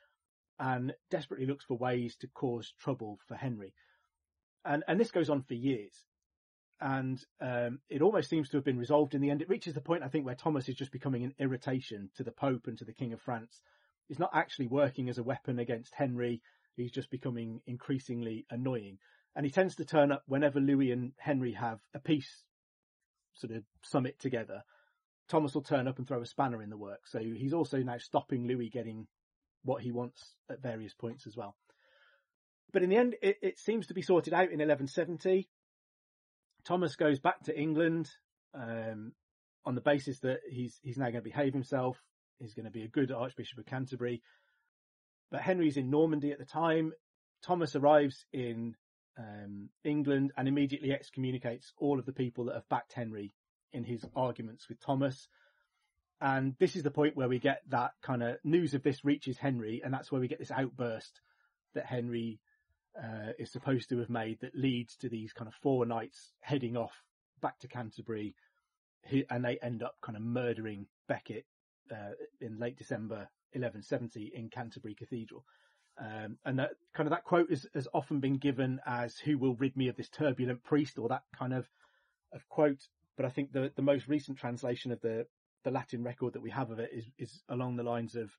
and desperately looks for ways to cause trouble for Henry. And, and this goes on for years and um, it almost seems to have been resolved in the end. It reaches the point, I think, where Thomas is just becoming an irritation to the Pope and to the King of France. He's not actually working as a weapon against Henry. He's just becoming increasingly annoying. And he tends to turn up whenever Louis and Henry have a peace sort of summit together. Thomas will turn up and throw a spanner in the works. So he's also now stopping Louis getting what he wants at various points as well. but in the end, it, it, seems to be sorted out in 1170. Thomas goes back to England um, on the basis that he's he's now going to behave himself. He's going to be a good Archbishop of Canterbury. But Henry's in Normandy at the time. Thomas arrives in um, England and immediately excommunicates all of the people that have backed Henry in his arguments with Thomas. And this is the point where we get that kind of news of this reaches Henry, and that's where we get this outburst that Henry uh, is supposed to have made that leads to these kind of four knights heading off back to Canterbury, and they end up kind of murdering Becket uh, in late December 1170 in Canterbury Cathedral. Um, and that kind of that quote is, has often been given as "Who will rid me of this turbulent priest?" or that kind of of quote. But I think the the most recent translation of the the Latin record that we have of it is is along the lines of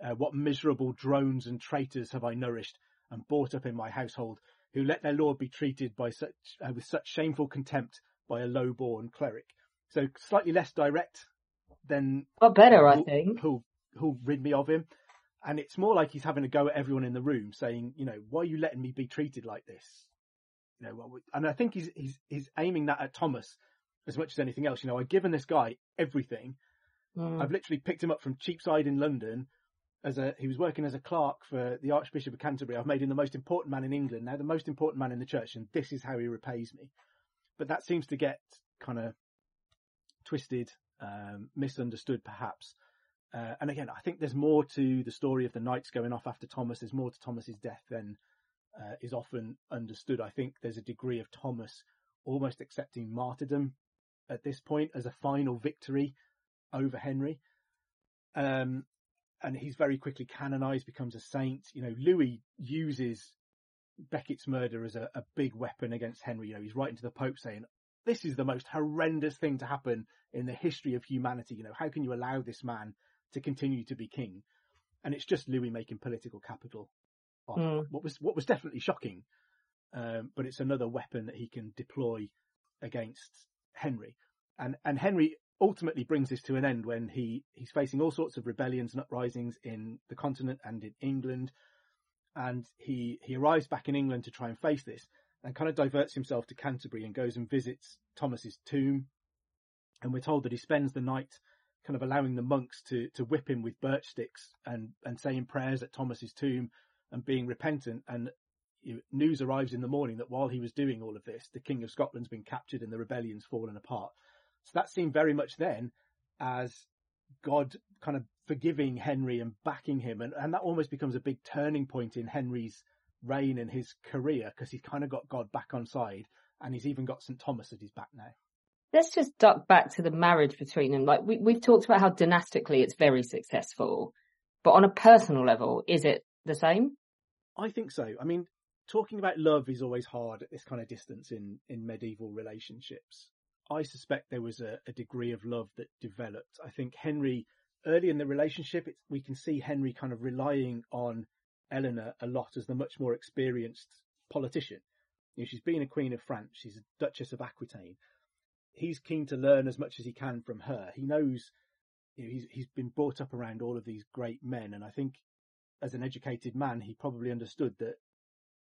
uh, "What miserable drones and traitors have I nourished and brought up in my household, who let their lord be treated by such uh, with such shameful contempt by a low-born cleric." So slightly less direct than. But better, I think. Who who'll rid me of him. And it's more like he's having a go at everyone in the room, saying, you know, why are you letting me be treated like this? You know, and I think he's he's he's aiming that at Thomas as much as anything else. You know, I've given this guy everything. Mm. I've literally picked him up from Cheapside in London as a he was working as a clerk for the Archbishop of Canterbury. I've made him the most important man in England, now the most important man in the church, and this is how he repays me. But that seems to get kind of twisted, um, misunderstood perhaps uh, and again, I think there's more to the story of the knights going off after Thomas. There's more to Thomas's death than uh, is often understood. I think there's a degree of Thomas almost accepting martyrdom at this point as a final victory over Henry. Um, and he's very quickly canonized, becomes a saint. You know, Louis uses Becket's murder as a, a big weapon against Henry. You know, he's writing to the Pope saying, this is the most horrendous thing to happen in the history of humanity. You know, how can you allow this man to continue to be king. And it's just Louis making political capital on mm. what was what was definitely shocking. Um, but it's another weapon that he can deploy against Henry. And and Henry ultimately brings this to an end when he, he's facing all sorts of rebellions and uprisings in the continent and in England. And he, he arrives back in England to try and face this and kind of diverts himself to Canterbury and goes and visits Thomas's tomb. And we're told that he spends the night kind of allowing the monks to, to whip him with birch sticks and, and saying prayers at Thomas's tomb and being repentant. And news arrives in the morning that while he was doing all of this, the King of Scotland's been captured and the rebellion's fallen apart. So that seemed very much then as God kind of forgiving Henry and backing him. And, and that almost becomes a big turning point in Henry's reign and his career because he's kind of got God back on side and he's even got St. Thomas at his back now let's just duck back to the marriage between them. Like we, we've talked about how dynastically it's very successful, but on a personal level, is it the same? I think so. I mean, talking about love is always hard at this kind of distance in, in medieval relationships. I suspect there was a, a degree of love that developed. I think Henry, early in the relationship, we can see Henry kind of relying on Eleanor a lot as the much more experienced politician. You know, she's been a queen of France. She's a Duchess of Aquitaine he's keen to learn as much as he can from her. He knows you know, he's he's been brought up around all of these great men, and I think as an educated man, he probably understood that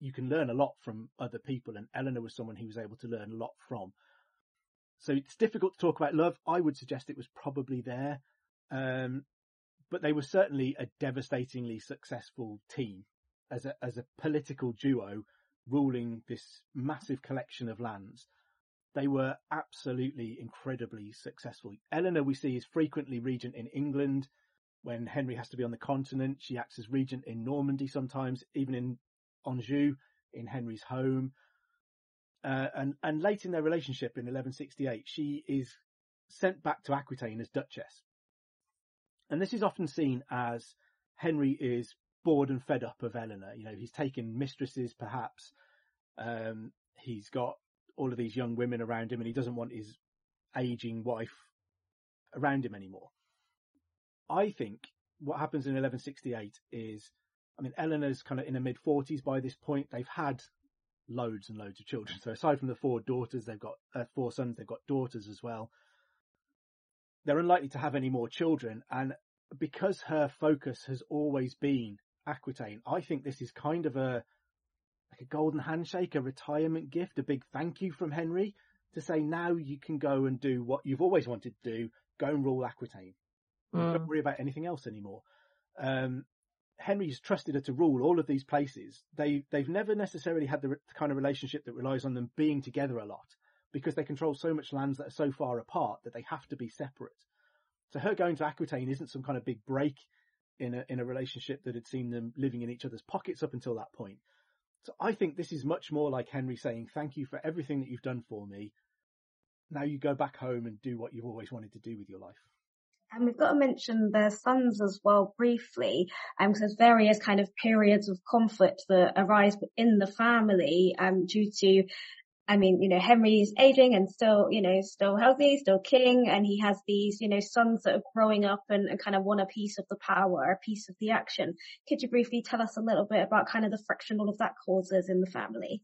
you can learn a lot from other people, and Eleanor was someone he was able to learn a lot from. So it's difficult to talk about love. I would suggest it was probably there, um, but they were certainly a devastatingly successful team as a as a political duo ruling this massive collection of lands they were absolutely incredibly successful. Eleanor, we see, is frequently regent in England. When Henry has to be on the continent, she acts as regent in Normandy sometimes, even in Anjou, in Henry's home. Uh, and, and late in their relationship in 1168, she is sent back to Aquitaine as Duchess. And this is often seen as Henry is bored and fed up of Eleanor. You know, he's taken mistresses, perhaps. Um, he's got all of these young women around him and he doesn't want his aging wife around him anymore. I think what happens in 1168 is, I mean, Eleanor's kind of in her mid 40s by this point. They've had loads and loads of children. So aside from the four daughters, they've got uh, four sons, they've got daughters as well. They're unlikely to have any more children. And because her focus has always been Aquitaine, I think this is kind of a, like a golden handshake, a retirement gift, a big thank you from Henry to say now you can go and do what you've always wanted to do, go and rule Aquitaine. Mm. Don't worry about anything else anymore. Um, Henry's trusted her to rule all of these places. They they've never necessarily had the, the kind of relationship that relies on them being together a lot because they control so much lands that are so far apart that they have to be separate. So her going to Aquitaine isn't some kind of big break in a in a relationship that had seen them living in each other's pockets up until that point. So I think this is much more like Henry saying, "Thank you for everything that you've done for me. Now you go back home and do what you've always wanted to do with your life." And we've got to mention their sons as well briefly, um, because there's various kind of periods of conflict that arise in the family, um, due to I mean, you know, Henry's aging and still, you know, still healthy, still king, and he has these, you know, sons that are growing up and, and, kind of want a piece of the power, a piece of the action. Could you briefly tell us a little bit about kind of the friction all of that causes in the family?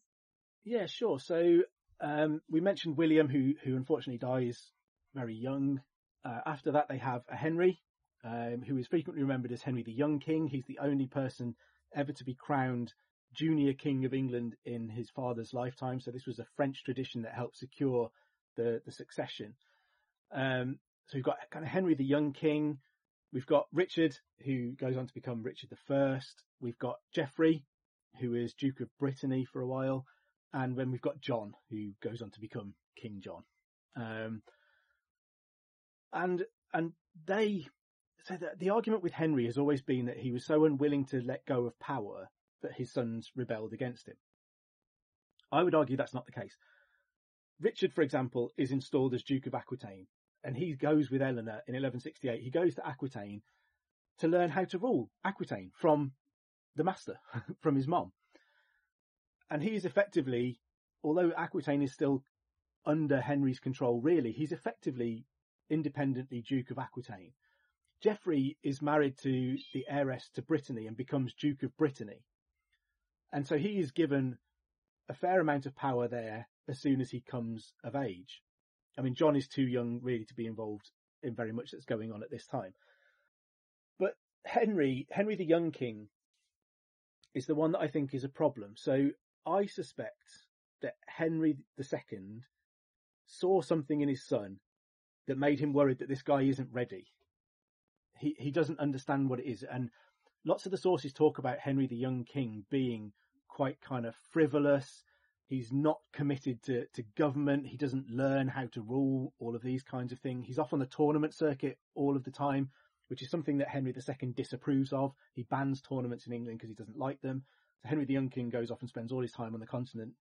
Yeah, sure. So, um, we mentioned William, who, who unfortunately dies very young. Uh, after that, they have a Henry, um, who is frequently remembered as Henry the Young King. He's the only person ever to be crowned junior king of England in his father's lifetime. So this was a French tradition that helped secure the, the succession. Um, so we've got kind of Henry the young king. We've got Richard, who goes on to become Richard the First. We've got Geoffrey, who is Duke of Brittany for a while. And then we've got John, who goes on to become King John. Um, and, and they, so the, the argument with Henry has always been that he was so unwilling to let go of power that his sons rebelled against him. I would argue that's not the case. Richard, for example, is installed as Duke of Aquitaine, and he goes with Eleanor in 1168. He goes to Aquitaine to learn how to rule Aquitaine from the master, from his mom. And he is effectively, although Aquitaine is still under Henry's control, really, he's effectively independently Duke of Aquitaine. Geoffrey is married to the heiress to Brittany and becomes Duke of Brittany. And so he is given a fair amount of power there as soon as he comes of age. I mean, John is too young really to be involved in very much that's going on at this time. But Henry, Henry the Young King is the one that I think is a problem. So I suspect that Henry II saw something in his son that made him worried that this guy isn't ready. He, he doesn't understand what it is. And lots of the sources talk about Henry the Young King being quite kind of frivolous. He's not committed to, to government. He doesn't learn how to rule, all of these kinds of things. He's off on the tournament circuit all of the time, which is something that Henry II disapproves of. He bans tournaments in England because he doesn't like them. So Henry the Young King goes off and spends all his time on the continent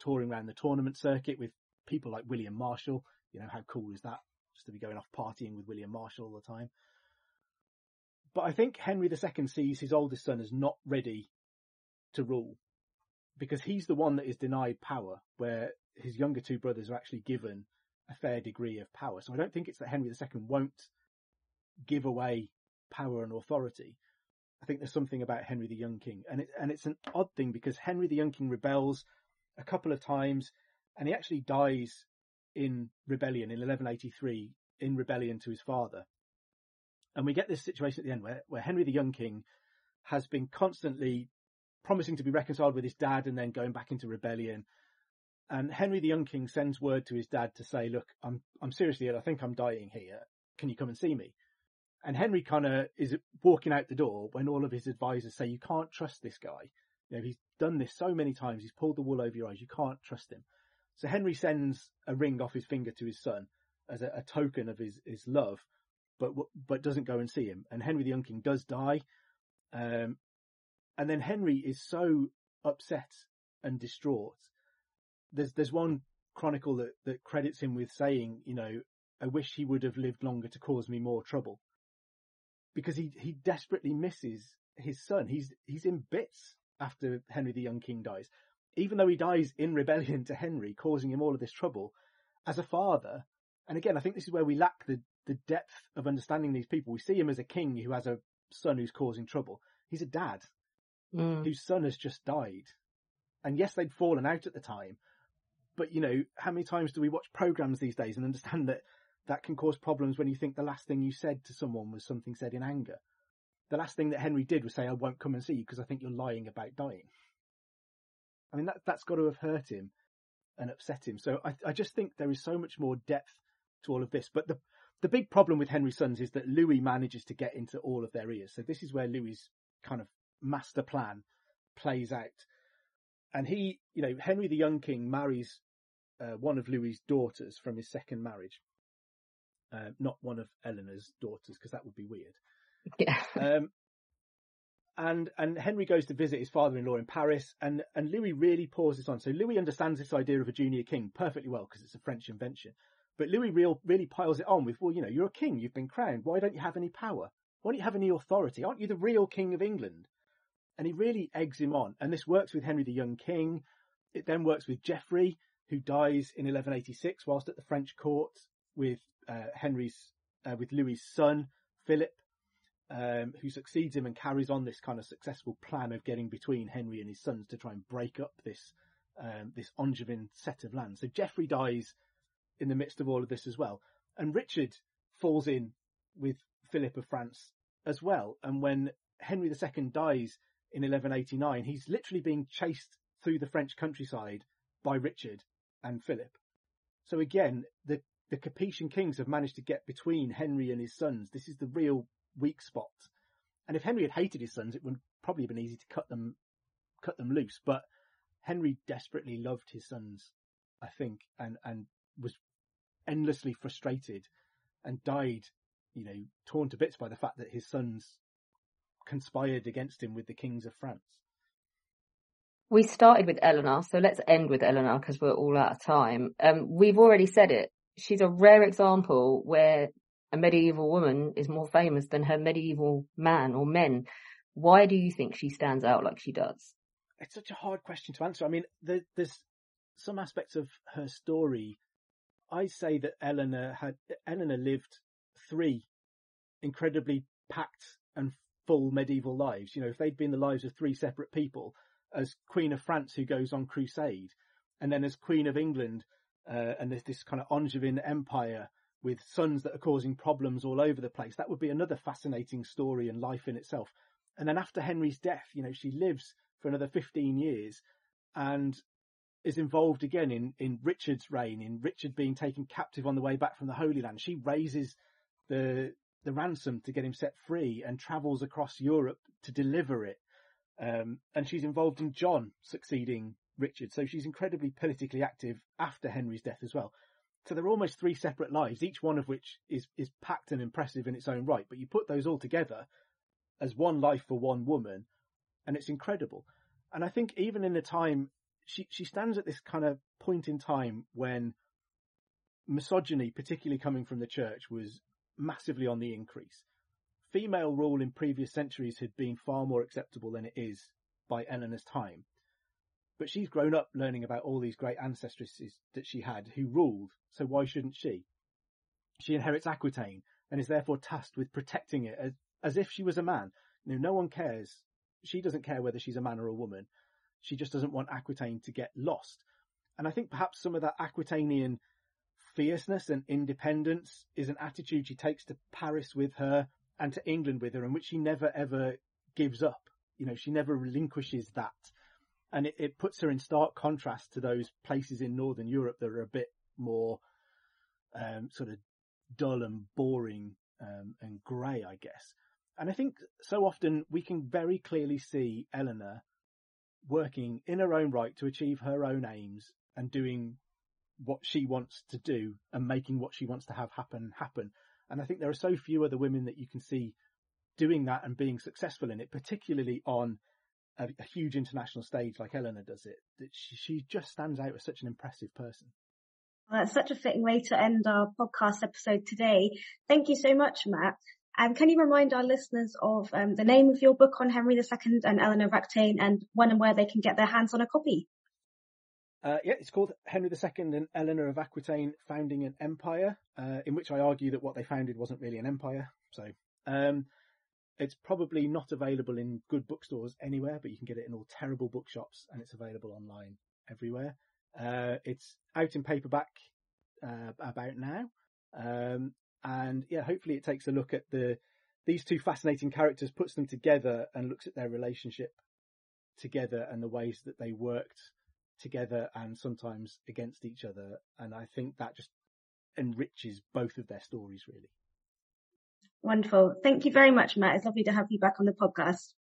touring around the tournament circuit with people like William Marshall. You know, how cool is that? Just to be going off partying with William Marshall all the time. But I think Henry II sees his oldest son as not ready to rule because he's the one that is denied power, where his younger two brothers are actually given a fair degree of power. So I don't think it's that Henry II won't give away power and authority. I think there's something about Henry the Young King, and it, and it's an odd thing because Henry the Young King rebels a couple of times, and he actually dies in rebellion in 1183 in rebellion to his father. And we get this situation at the end where, where Henry the Young King has been constantly promising to be reconciled with his dad and then going back into rebellion. And Henry the Young King sends word to his dad to say, look, I'm, I'm seriously ill. I think I'm dying here. Can you come and see me? And Henry kind of is walking out the door when all of his advisors say, you can't trust this guy. You know, he's done this so many times. He's pulled the wool over your eyes. You can't trust him. So Henry sends a ring off his finger to his son as a, a token of his, his love but but doesn't go and see him. And Henry the Young King does die, um, and then Henry is so upset and distraught. There's there's one chronicle that that credits him with saying, you know, I wish he would have lived longer to cause me more trouble, because he he desperately misses his son. He's he's in bits after Henry the Young King dies, even though he dies in rebellion to Henry, causing him all of this trouble. As a father, and again, I think this is where we lack the the depth of understanding these people. We see him as a king who has a son who's causing trouble. He's a dad mm. whose son has just died. And yes, they'd fallen out at the time, but you know, how many times do we watch programs these days and understand that that can cause problems when you think the last thing you said to someone was something said in anger? The last thing that Henry did was say, I won't come and see you because I think you're lying about dying. I mean, that, that's got to have hurt him and upset him. So I, I just think there is so much more depth to all of this. But the, the big problem with Henry's sons is that Louis manages to get into all of their ears. So this is where Louis's kind of master plan plays out. And he, you know, Henry the young king marries uh, one of Louis's daughters from his second marriage. Uh, not one of Eleanor's daughters, because that would be weird. Yeah. Um, and and Henry goes to visit his father-in-law in Paris, and and Louis really pours this on. So Louis understands this idea of a junior king perfectly well because it's a French invention. But Louis real, really piles it on with, well, you know, you're a king, you've been crowned. Why don't you have any power? Why don't you have any authority? Aren't you the real king of England? And he really eggs him on. And this works with Henry the young king. It then works with Geoffrey, who dies in 1186 whilst at the French court with uh, Henry's, uh, with Louis's son, Philip, um, who succeeds him and carries on this kind of successful plan of getting between Henry and his sons to try and break up this, um, this Angevin set of land. So Geoffrey dies in the midst of all of this as well. And Richard falls in with Philip of France as well. And when Henry II dies in 1189, he's literally being chased through the French countryside by Richard and Philip. So again, the, the Capetian kings have managed to get between Henry and his sons. This is the real weak spot. And if Henry had hated his sons, it would probably have been easy to cut them, cut them loose. But Henry desperately loved his sons, I think, and, and was endlessly frustrated and died, you know, torn to bits by the fact that his sons conspired against him with the kings of France. We started with Eleanor, so let's end with Eleanor because we're all out of time. Um, we've already said it. She's a rare example where a medieval woman is more famous than her medieval man or men. Why do you think she stands out like she does? It's such a hard question to answer. I mean, there, there's some aspects of her story. I say that Eleanor had Eleanor lived three incredibly packed and full medieval lives. You know, if they'd been the lives of three separate people, as Queen of France who goes on crusade, and then as Queen of England, uh, and there's this kind of Angevin empire with sons that are causing problems all over the place. That would be another fascinating story and life in itself. And then after Henry's death, you know, she lives for another 15 years and is involved again in, in Richard's reign, in Richard being taken captive on the way back from the Holy Land. She raises the, the ransom to get him set free and travels across Europe to deliver it. Um, and she's involved in John succeeding Richard. So she's incredibly politically active after Henry's death as well. So they're almost three separate lives, each one of which is, is packed and impressive in its own right. But you put those all together as one life for one woman and it's incredible. And I think even in the time, she, she stands at this kind of point in time when misogyny, particularly coming from the church, was massively on the increase. Female rule in previous centuries had been far more acceptable than it is by Eleanor's time. But she's grown up learning about all these great ancestresses that she had who ruled, so why shouldn't she? She inherits Aquitaine and is therefore tasked with protecting it as, as if she was a man. No one cares. She doesn't care whether she's a man or a woman. She just doesn't want Aquitaine to get lost. And I think perhaps some of that Aquitanian fierceness and independence is an attitude she takes to Paris with her and to England with her, and which she never ever gives up. You know, she never relinquishes that. And it, it puts her in stark contrast to those places in Northern Europe that are a bit more um, sort of dull and boring um, and grey, I guess. And I think so often we can very clearly see Eleanor working in her own right to achieve her own aims and doing what she wants to do and making what she wants to have happen happen. And I think there are so few other women that you can see doing that and being successful in it, particularly on a, a huge international stage like Eleanor does it, that she, she just stands out as such an impressive person. Well, that's such a fitting way to end our podcast episode today. Thank you so much, Matt. And can you remind our listeners of um, the name of your book on Henry II and Eleanor Aquitaine and when and where they can get their hands on a copy? Uh, yeah, it's called Henry II and Eleanor of Aquitaine Founding an Empire, uh, in which I argue that what they founded wasn't really an empire. So, um, it's probably not available in good bookstores anywhere, but you can get it in all terrible bookshops and it's available online everywhere. Uh, it's out in paperback, uh, about now. Um, and yeah, hopefully it takes a look at the, these two fascinating characters, puts them together and looks at their relationship together and the ways that they worked together and sometimes against each other. And I think that just enriches both of their stories really. Wonderful. Thank you very much, Matt. It's lovely to have you back on the podcast.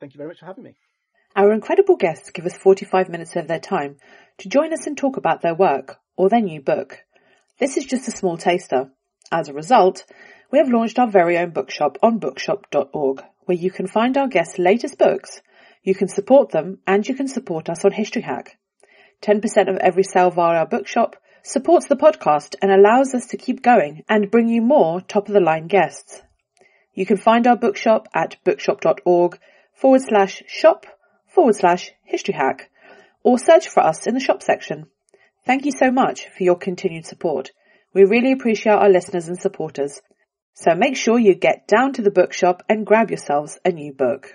Thank you very much for having me. Our incredible guests give us 45 minutes of their time to join us and talk about their work or their new book. This is just a small taster. As a result, we have launched our very own bookshop on bookshop.org, where you can find our guests' latest books, you can support them, and you can support us on History Hack. 10% of every sale via our bookshop supports the podcast and allows us to keep going and bring you more top of the line guests. You can find our bookshop at bookshop.org forward slash shop forward slash history hack or search for us in the shop section. Thank you so much for your continued support. We really appreciate our listeners and supporters. So make sure you get down to the bookshop and grab yourselves a new book.